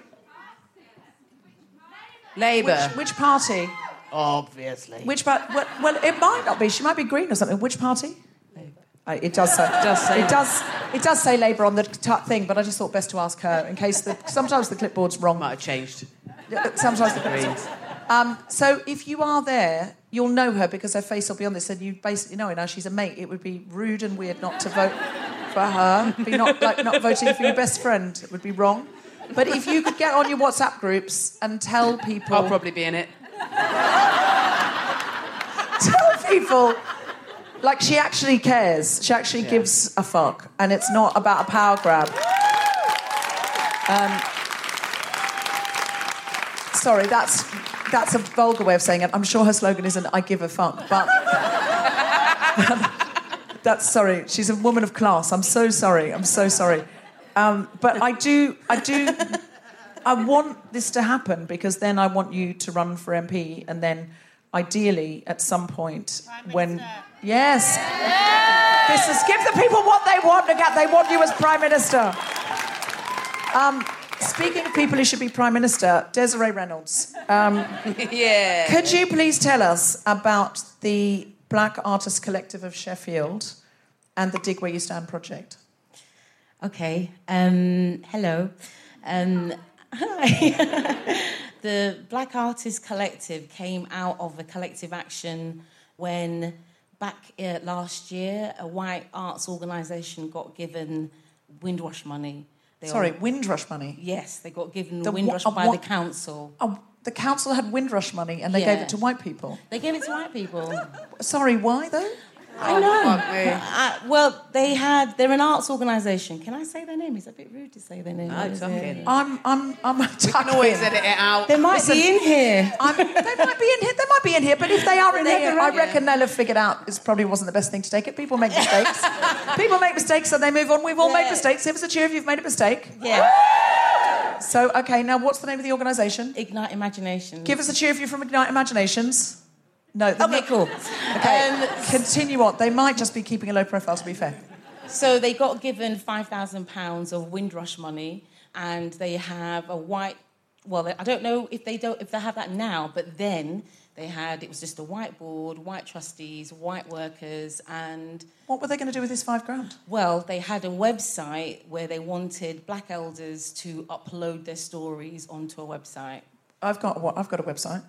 Labour. which, which party? Obviously. Which part? Well, well, it might not be. She might be green or something. Which party? Uh, it does say. It does say It does. It does say Labour on the t- thing, but I just thought best to ask her in case the. Sometimes the clipboard's wrong. Might have changed. Sometimes the Greens. Um, So if you are there, you'll know her because her face will be on this, and you basically know her now. She's a mate. It would be rude and weird not to vote for her. Be not like not voting for your best friend. It would be wrong. But if you could get on your WhatsApp groups and tell people, I'll probably be in it. tell people like she actually cares. She actually Yeah. gives a fuck, and it's not about a power grab. Um, sorry, that's that's a vulgar way of saying it. I'm sure her slogan isn't "I give a fuck," but that's sorry. She's a woman of class. I'm so sorry. I'm so sorry. Um, but I do, I do, I want this to happen because then I want you to run for MP, and then ideally at some point when yes, this is give the people what they want. Nighat. They want you as prime minister. Um, Speaking of people who should be Prime Minister, Desiree Reynolds. Um, yeah. Could you please tell us about the Black Artists Collective of Sheffield and the Dig Where You Stand project? Okay. Um, hello. Um, hi. the Black Artists Collective came out of a collective action when, back uh, last year, a white arts organisation got given Windrush money. They Sorry, all- Windrush money. Yes, they got given The Windrush wha- by the council. Oh, the council had Windrush money and they gave it to white people. They gave it to white people. Sorry, why though? I know. Uh, well, they had. They're an arts organisation. Can I say their name? It's a bit rude to say their name. No, is tuck it? in. I'm, I'm, I'm. We can always edit it out. They might Listen, be in here. I'm, they might be in here. They might be in here. But if they are in They here, never I are. reckon they'll have figured out it probably wasn't the best thing to take it. People make mistakes. People make mistakes and they move on. We've all made Yeah. mistakes. Give us a cheer if you've made a mistake. Yeah. So, okay, now what's the name of the organisation? Ignite Imagination. Give us a cheer if you're from Ignite Imaginations. No. they're Okay, cool. Okay, Um, continue on. They might just be keeping a low profile, to be fair. So they got given five thousand pounds of Windrush money, and they have a white. Well, I don't know if they don't if they have that now, but then they had it was just a whiteboard, white trustees, white workers, and What were they going to do with this five grand? well, they had a website where they wanted black elders to upload their stories onto a website. I've got what? I've got a website.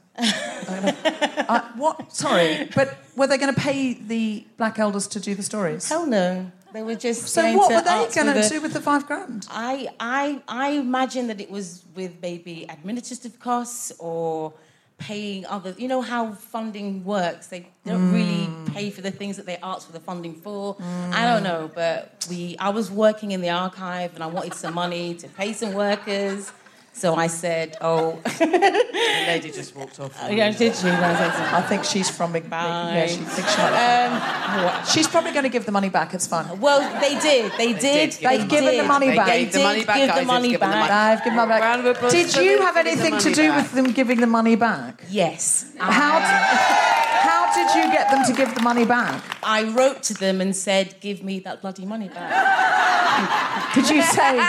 what? Sorry, but were they going to pay the black elders to do the stories? Hell no. They were just So what were they going to do with the five grand? I, I, I imagine that it was with maybe administrative costs or paying other. You know how funding works. They don't really mm. pay for the things that they ask for the funding for. I don't know, but we. I was working in the archive and I wanted some money to pay some workers. So I said, "Oh, The lady just walked off. yeah, did she?" I I think she's from Big Yeah, she thinks she might. Um. She's probably going to give the money back. It's fine. Well, they did. They did. did They've given the did. money They back. gave the did money back, give the money back. I've given them Round back. Did you have anything to do back. with them giving the money back? Yes. How, d- how did you get them to give the money back? I wrote to them and said, "Give me that bloody money back." Did you say?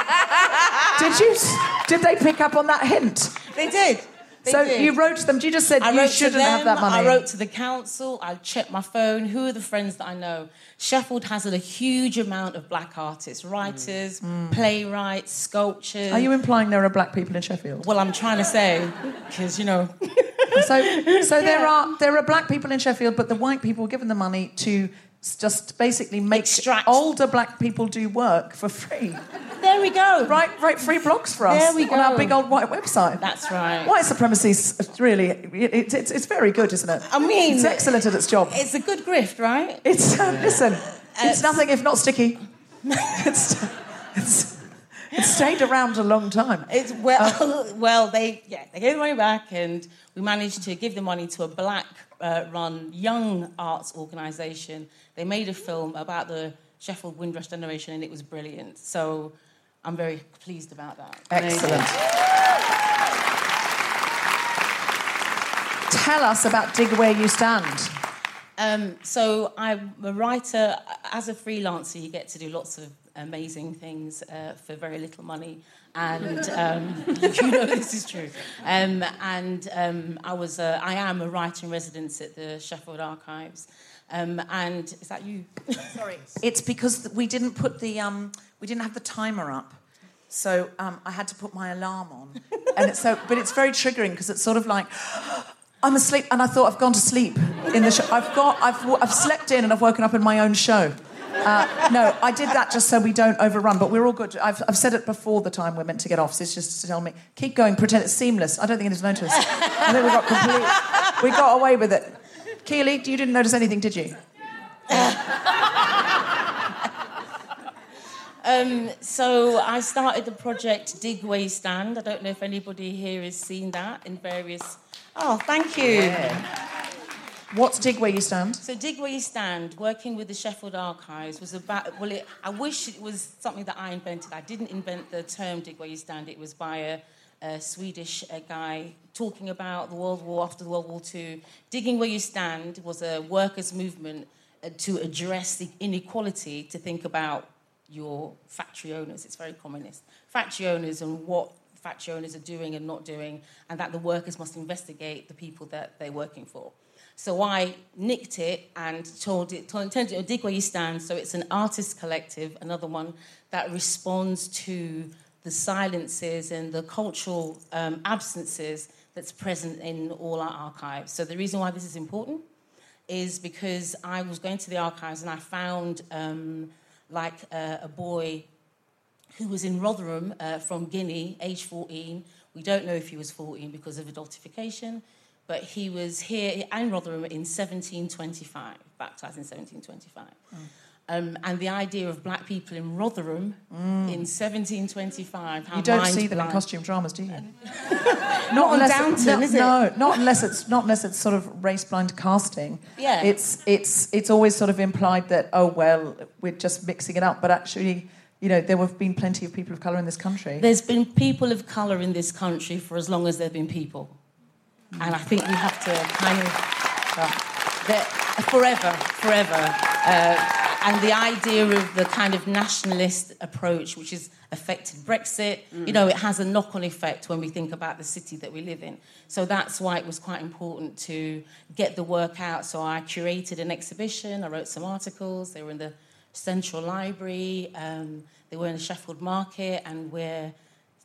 did you? Did they pick up on that hint? They did. They so did. you wrote to them. You just said I you shouldn't them, have that money. I wrote to the council. I checked my phone. Who are the friends that I know? Sheffield has a huge amount of black artists, writers, playwrights, sculptures. Mm. Are you implying there are black people in Sheffield? Well, I'm trying to say because you know. So, so there are there are black people in Sheffield, but the white people were given the money to just basically make Extract. older black people do work for free. There we go. Write write free blogs for us There we on our big old white website. That's right. White supremacy is really it, it, it's, it's very good, isn't it? I mean, it's excellent at its job. It's a good grift, right? It's uh, listen, it's nothing if not sticky. it's, it's it's stayed around a long time. It's well, well, they yeah, they gave the money back, and we managed to give the money to a black-run young arts organisation. They made a film about the Sheffield Windrush generation, and it was brilliant. So I'm very pleased about that. Excellent. Tell us about Dig Where You Stand. Um, so I'm a writer. As a freelancer, you get to do lots of amazing things uh, for very little money. And um, you know this is true. Um, and um, I was, a, I am a writer in residence at the Sheffield Archives. Um, and is that you? Sorry. It's because we didn't put the um, we didn't have the timer up, so um, I had to put my alarm on, and it's so. But it's very triggering because it's sort of like. I'm asleep, and I thought I've gone to sleep in the show. I've got, I've, I've slept in, and I've woken up in my own show. Uh, no, I did that just so we don't overrun, but we're all good. I've, I've said it before the time we're meant to get off, so it's just to tell me, keep going, pretend it's seamless. I don't think anyone's noticed. I think we got complete, we got away with it. Keely, you didn't notice anything, did you? Um, so I started the project Dig Way Stand. I don't know if anybody here has seen that in various. Oh, thank you. What's Dig Where You Stand? So Dig Where You Stand, working with the Sheffield Archives, was about. Well, it, I wish it was something that I invented. I didn't invent the term Dig Where You Stand. It was by a, a Swedish uh guy talking about the World War after the World War II. Digging Where You Stand was a workers' movement uh, to address the inequality. To think about your factory owners. It's very communist. Factory owners and what factory owners are doing and not doing, and that the workers must investigate the people that they're working for. So I nicked it and told it, told, told it, dig where you stand. So it's an artist collective, another one that responds to the silences and the cultural um, absences that's present in all our archives. So the reason why this is important is because I was going to the archives and I found um, like uh, a boy who was in Rotherham uh, from Guinea, age 14. We don't know if he was 14 because of adultification, but he was here in Rotherham in 1725, baptized in 1725. Um, and the idea of black people in Rotherham in 1725. you don't see them in costume dramas, do you? Not unless it- no? No, not unless it's not unless it's sort of race blind casting. Yeah. It's it's it's always sort of implied that oh well we're just mixing it up, but actually you know there have been plenty of people of color in this country. There's been people of colour in this country for as long as there have been people. And I think we have to kind of, that forever, forever. Uh, and the idea of the kind of nationalist approach, which has affected Brexit, you know, it has a knock on effect when we think about the city that we live in. So that's why it was quite important to get the work out. So I curated an exhibition, I wrote some articles, they were in the Central Library, um, they were in the Sheffield Market, and we're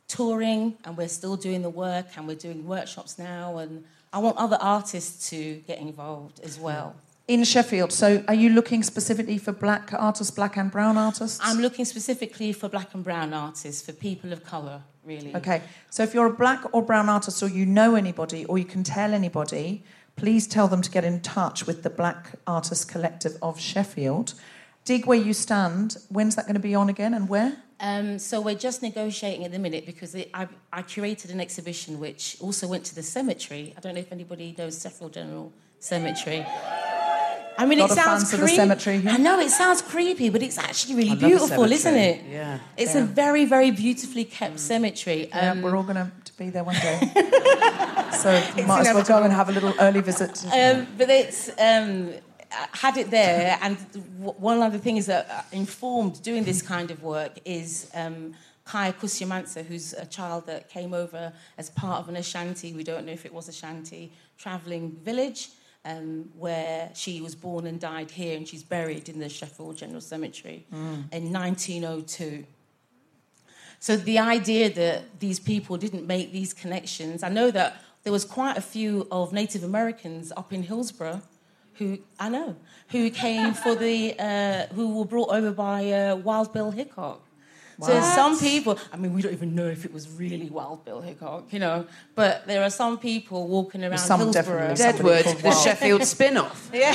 touring and we're still doing the work and we're doing workshops now and I want other artists to get involved as well. in Sheffield, so are you looking specifically for black artists, black and brown artists? I'm looking specifically for black and brown artists, for people of colour, really. Okay, so if you're a black or brown artist, or you know anybody, or you can tell anybody, please tell them to get in touch with the Black Artists Collective of Sheffield. Dig where you stand. When's that going to be on again, and where? Um, so we're just negotiating at the minute because it, I, I curated an exhibition which also went to the cemetery. I don't know if anybody knows Sheffield General Cemetery. I mean, Lot it of sounds fans of the creepy. cemetery here. I know it sounds creepy, but it's actually I really love the beautiful, isn't it? Yeah. It's Yeah. a very, very beautifully kept cemetery. Yeah, Um, we're all going to be there one day. so might as well go and have a little early visit. um, but it's um, I had it there, and one other thing is that uh, informed doing this kind of work is um, Kaya Kusyamansa, who's a child that came over as part of an Ashanti. We don't know if it was Ashanti traveling village. Um, where she was born and died here, and she's buried in the Sheffield General Cemetery Mm. in 1902. So the idea that these people didn't make these connections, I know that there was quite a few of Native Americans up in Hillsborough who I know who came for the uh, who were brought over by uh, Wild Bill Hickok. So What? some people, I mean, we don't even know if it was really Wild Bill Hickok, you know, but there are some people walking around some Hillsborough. definitely Deadwood, the Sheffield spin-off. Yeah.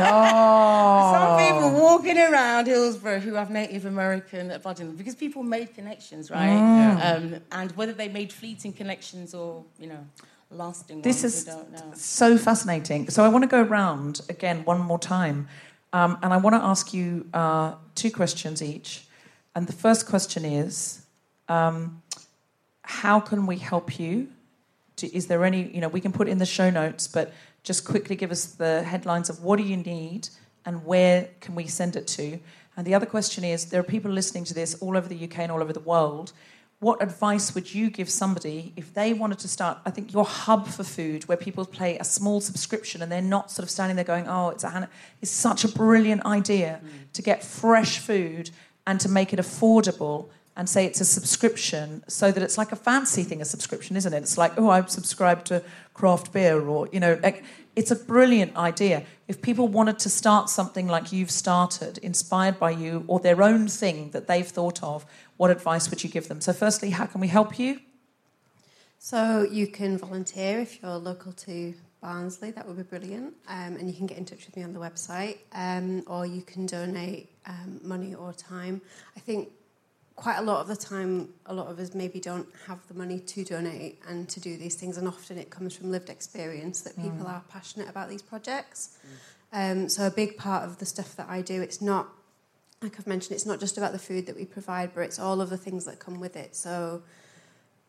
Oh. Some people walking around Hillsborough who have Native American blood in them because people made connections, right? Mm. Um, and whether they made fleeting connections or, you know, lasting This ones, is don't know. so fascinating. So I want to go round again one more time, um, and I want to ask you uh, two questions each. And the first question is, um, how can we help you? Do, is there any, you know, we can put in the show notes, but just quickly give us the headlines of what do you need and where can we send it to? And the other question is, there are people listening to this all over the UK and all over the world. What advice would you give somebody if they wanted to start? I think your hub for food, where people pay a small subscription and they're not sort of standing there going, "Oh, it's a Hannah," is such a brilliant idea mm. to get fresh food and to make it affordable and say it's a subscription, so that it's like a fancy thing, a subscription, isn't it? It's like, oh, I subscribe to craft beer, or you know, like it's a brilliant idea. If people wanted to start something like you've started, inspired by you, or their own thing that they've thought of, what advice would you give them? So, firstly, how can we help you? So you can volunteer if you're local to Barnsley. That would be brilliant. Um, and you can get in touch with me on the website, um, or you can donate um, money or time. I think quite a lot of the time, a lot of us maybe don't have the money to donate and to do these things, and often it comes from lived experience that people Mm. are passionate about these projects. Um, so a big part of the stuff that I do, it's not like I've mentioned, it's not just about the food that we provide, but it's all of the things that come with it. So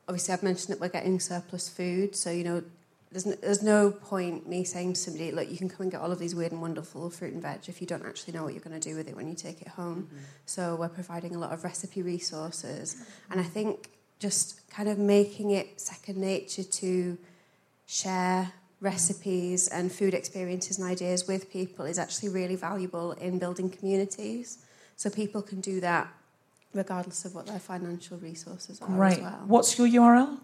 obviously I've mentioned that we're getting surplus food, so you know there's no, there's no point me saying to somebody, look, you can come and get all of these weird and wonderful fruit and veg if you don't actually know what you're going to do with it when you take it home. Mm-hmm. So we're providing a lot of recipe resources, and I think just kind of making it second nature to share recipes and food experiences and ideas with people is actually really valuable in building communities. So people can do that regardless of what their financial resources are Great. as well. What's your URL?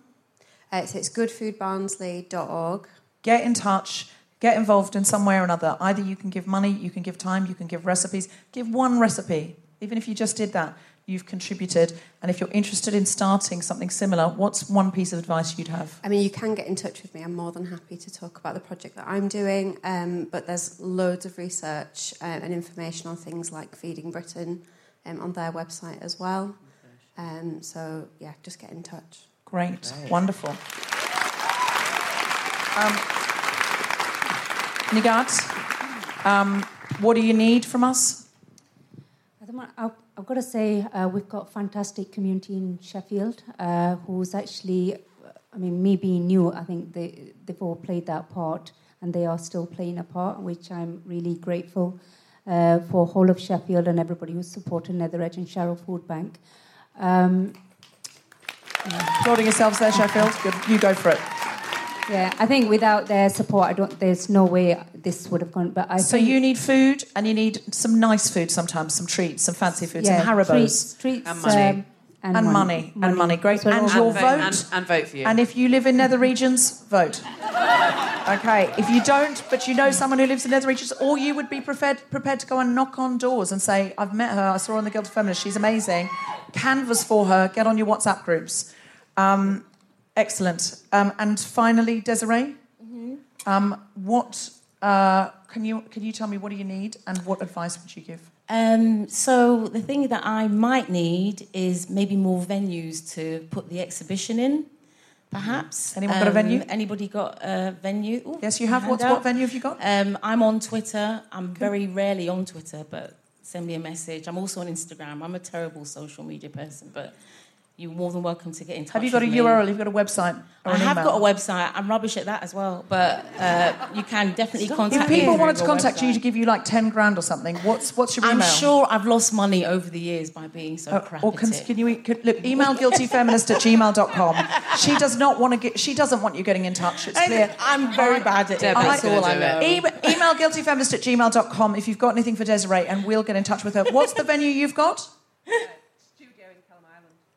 Uh, so it's goodfoodbarnsley.org. Get in touch. Get involved in some way or another. Either you can give money, you can give time, you can give recipes. Give one recipe. Even if you just did that, you've contributed. And if you're interested in starting something similar, what's one piece of advice you'd have? I mean, you can get in touch with me. I'm more than happy to talk about the project that I'm doing. Um, but there's loads of research uh, and information on things like Feeding Britain um, on their website as well. Um, so, yeah, just get in touch. Great. Wonderful. Um, Nighat, um, what do you need from us? I've, got to say, uh, we've got fantastic community in Sheffield uh, who's actually, I mean, me being new, I think they, they've all played that part and they are still playing a part, which I'm really grateful uh, for whole of Sheffield and everybody who's supported Nether Edge and Sharrow Food Bank. Um, Applauding yourselves there, Sheffield. Good. You go for it. Yeah, I think without their support, I don't. There's no way this would have gone. But I So think, you need food, and you need some nice food sometimes, some treats, some fancy food, yeah, some Haribos. treats, treats, And money. um, and, and money, money, and money. Great. So And your and, vote. vote, and, and vote for you. And if you live in nether regions, vote. Okay. If you don't, but you know someone who lives in nether regions, or you would be prepared prepared to go and knock on doors and say, "I've met her. I saw her on the Guild of Feminists. She's amazing." Canvas for her. Get on your WhatsApp groups. Um, excellent. Um, and finally, Desiree, um, what uh, can you can you tell me? What do you need, and what advice would you give? Um, so the thing that I might need is maybe more venues to put the exhibition in, perhaps. Anyone got a Um, venue? Anybody got a venue? Ooh, Yes, you have. What, what venue have you got? Um, I'm on Twitter. I'm very rarely on Twitter, but send me a message. I'm also on Instagram. I'm a terrible social media person, but you're more than welcome to get in touch. Have you got a me. URL? Have you got a website? Or I have email? got a website. I'm rubbish at that as well, but uh, you can definitely contact me. If people through wanted to contact you to give you like 10 grand or something, what's, what's your email? I'm sure I've lost money over the years by being so crap or can, can you can, look email guiltyfeminist at gmail.com she does not want to get she doesn't want you getting in touch it's clear I'm very bad at it. That's all I know. E- email guiltyfeminist at gmail.com if you've got anything for Desiree and we'll get in touch with her what's the venue you've got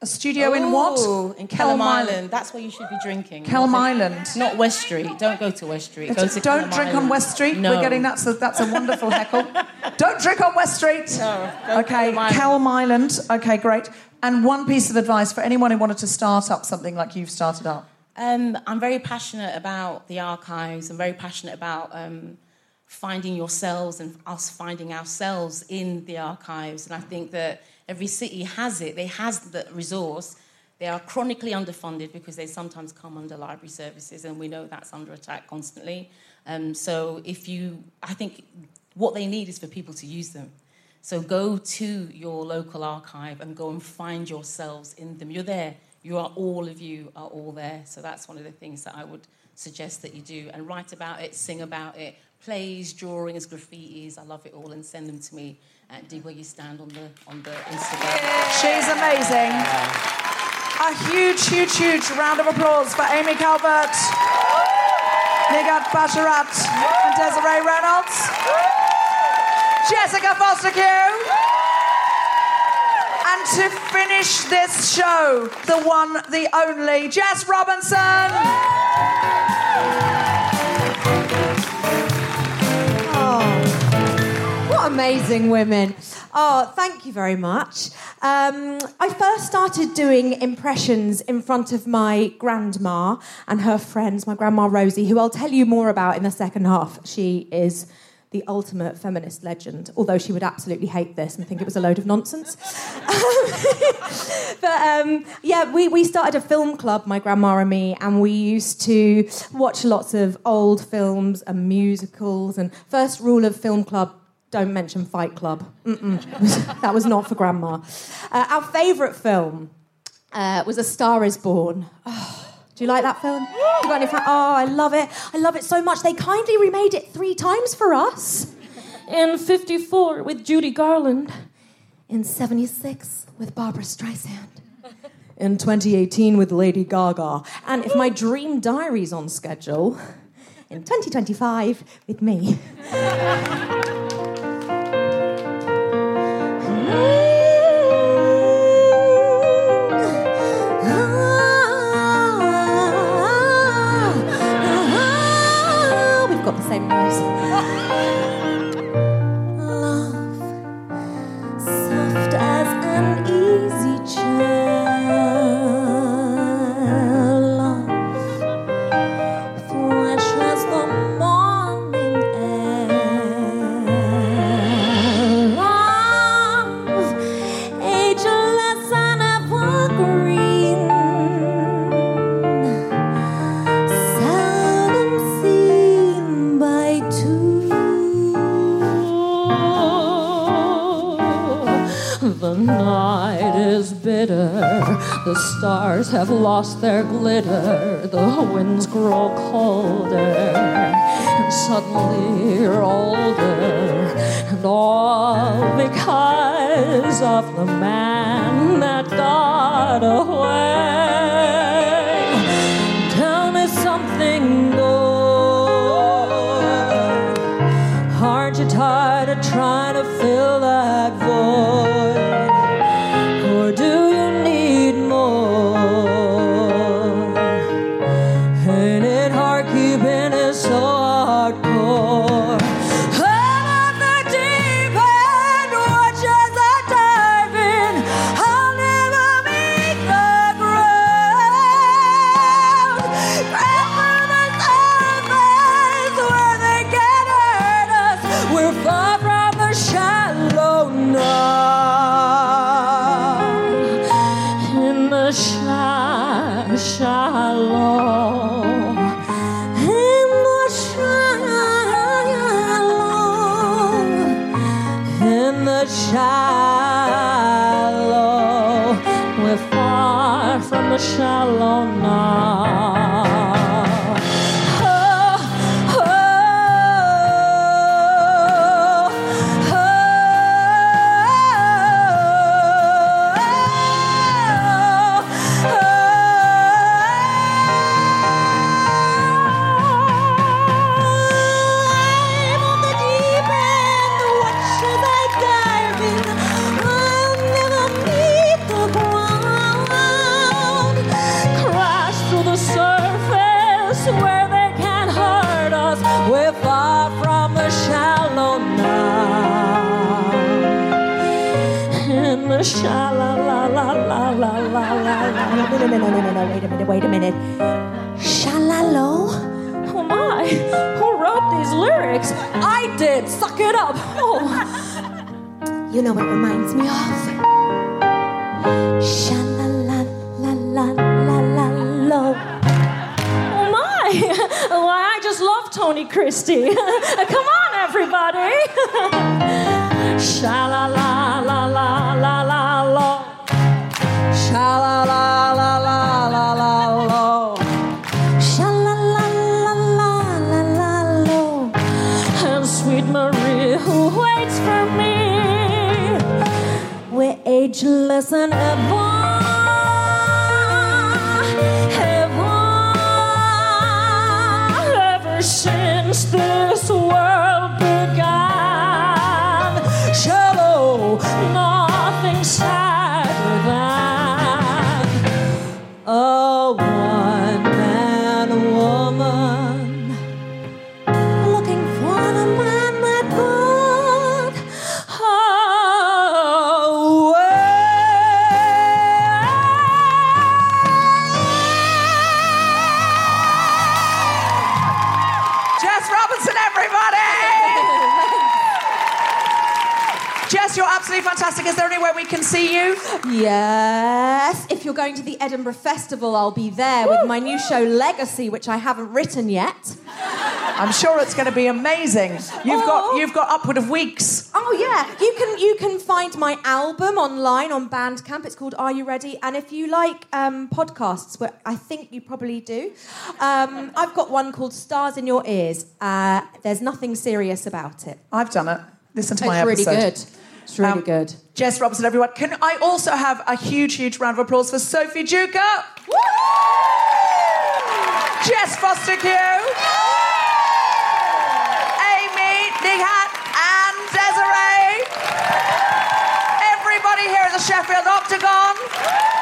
a studio in what In Kelham Island. That's where you should be drinking. Kelham Island. Not West Street. Don't go to West Street. Go to don't Kelham drink on West Street. No. We're getting that's a, that's a wonderful heckle. Don't drink on West Street. No, okay, Kelham Island. Kelham Island. Okay, great. And one piece of advice for anyone who wanted to start up something like you've started up. Um, I'm very passionate about the archives. I'm very passionate about um, finding yourselves and us finding ourselves in the archives. And I think that every city has it. They has the resource. They are chronically underfunded because they sometimes come under library services, and we know that's under attack constantly. Um, so if you, I think what they need is for people to use them. So go to your local archive and go and find yourselves in them. You're there. You are all of you are all there. So that's one of the things that I would suggest that you do and write about it, sing about it, plays, drawings, graffitis. I love it all, and send them to me at dig where you stand on the on the Instagram. She's amazing. A huge, huge, huge round of applause for Amy Calvert, Nighat Basharat, and Desiree Reynolds. Jessica Fostekew. And to finish this show, the one, the only, Jess Robinson. Amazing women. Oh, thank you very much. Um, I first started doing impressions in front of my grandma and her friends, my grandma Rosie, who I'll tell you more about in the second half. She is the ultimate feminist legend, although she would absolutely hate this and think it was a load of nonsense. but um, yeah, we, we started a film club, my grandma and me, and we used to watch lots of old films and musicals. And first rule of film club don't mention Fight Club. That was not for grandma. Uh, our favourite film uh, was A Star Is Born. Oh, do you like that film? You got any fa- oh, I love it. I love it so much. They kindly remade it three times for us. In 54 with Judy Garland. In 76 with Barbra Streisand. in 2018 with Lady Gaga. And if my dream diary's on schedule, in 2025 with me. We've stars have lost their glitter, the winds grow colder, and suddenly you're older, and all because of the man You know what it reminds me of? Shalala la la la la lo. Oh my, why I just love Tony Christie. Come ageless and ever, we can see you? Yes. If you're going to the Edinburgh Festival, I'll be there with my new show Legacy, which I haven't written yet. I'm sure it's going to be amazing. You've got you've got upward of weeks. Oh yeah, you can you can find my album online on Bandcamp. It's called Are You Ready? And if you like um, podcasts, where I think you probably do, um, I've got one called Stars in Your Ears. Uh, there's nothing serious about it. I've done it. Listen to It's my really good. It's really um, good. Jess Robinson, everyone. Can I also have a huge, huge round of applause for Sophie Duker? Jess Fostekew. Amy Nighat and Desiree. Everybody here at the Sheffield Octagon.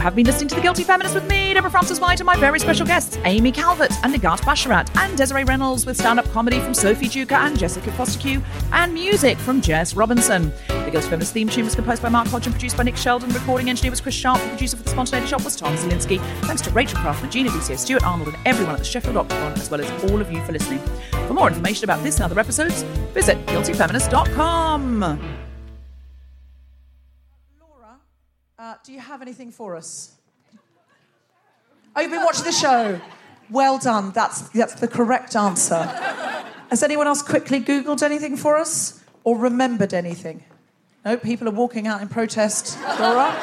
Have been listening to The Guilty Feminist with me, Deborah Frances-White, and my very special guests, Amy Calvert and Nighat Basharat, and Desiree Reynolds with stand up comedy from Sophie Duker and Jessica Fostekew and music from Jess Robinson. The Guilty Feminist theme tune was composed by Mark Hodge and produced by Nick Sheldon. Recording engineer was Chris Sharp. The producer for The Spontaneity Shop was Tom Zielinski. Thanks to Rachel Craft, Regina Lucia, Stuart Arnold, and everyone at the Sheffield Octagon, as well as all of you for listening. For more information about this and other episodes, visit guiltyfeminist.com. Uh, do you have anything for us? Oh, you've been watching the show. Well done. That's, that's the correct answer. Has anyone else quickly Googled anything for us or remembered anything? No, people are walking out in protest, Laura.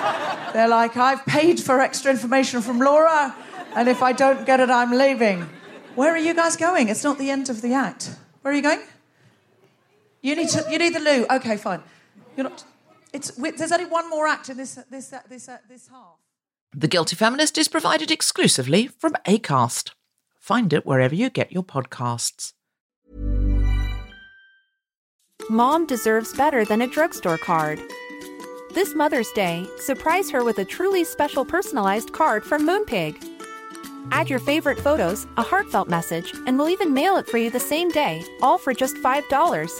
They're like, I've paid for extra information from Laura, and if I don't get it, I'm leaving. Where are you guys going? It's not the end of the act. Where are you going? You need to. You need the loo. Okay, fine. You're not. It's. There's only one more act in this this uh, this uh, this half. The Guilty Feminist is provided exclusively from ACAST. Find it wherever you get your podcasts. Mom deserves better than a drugstore card. This Mother's Day, surprise her with a truly special personalized card from Moonpig. Add your favorite photos, a heartfelt message, and we'll even mail it for you the same day, all for just $5.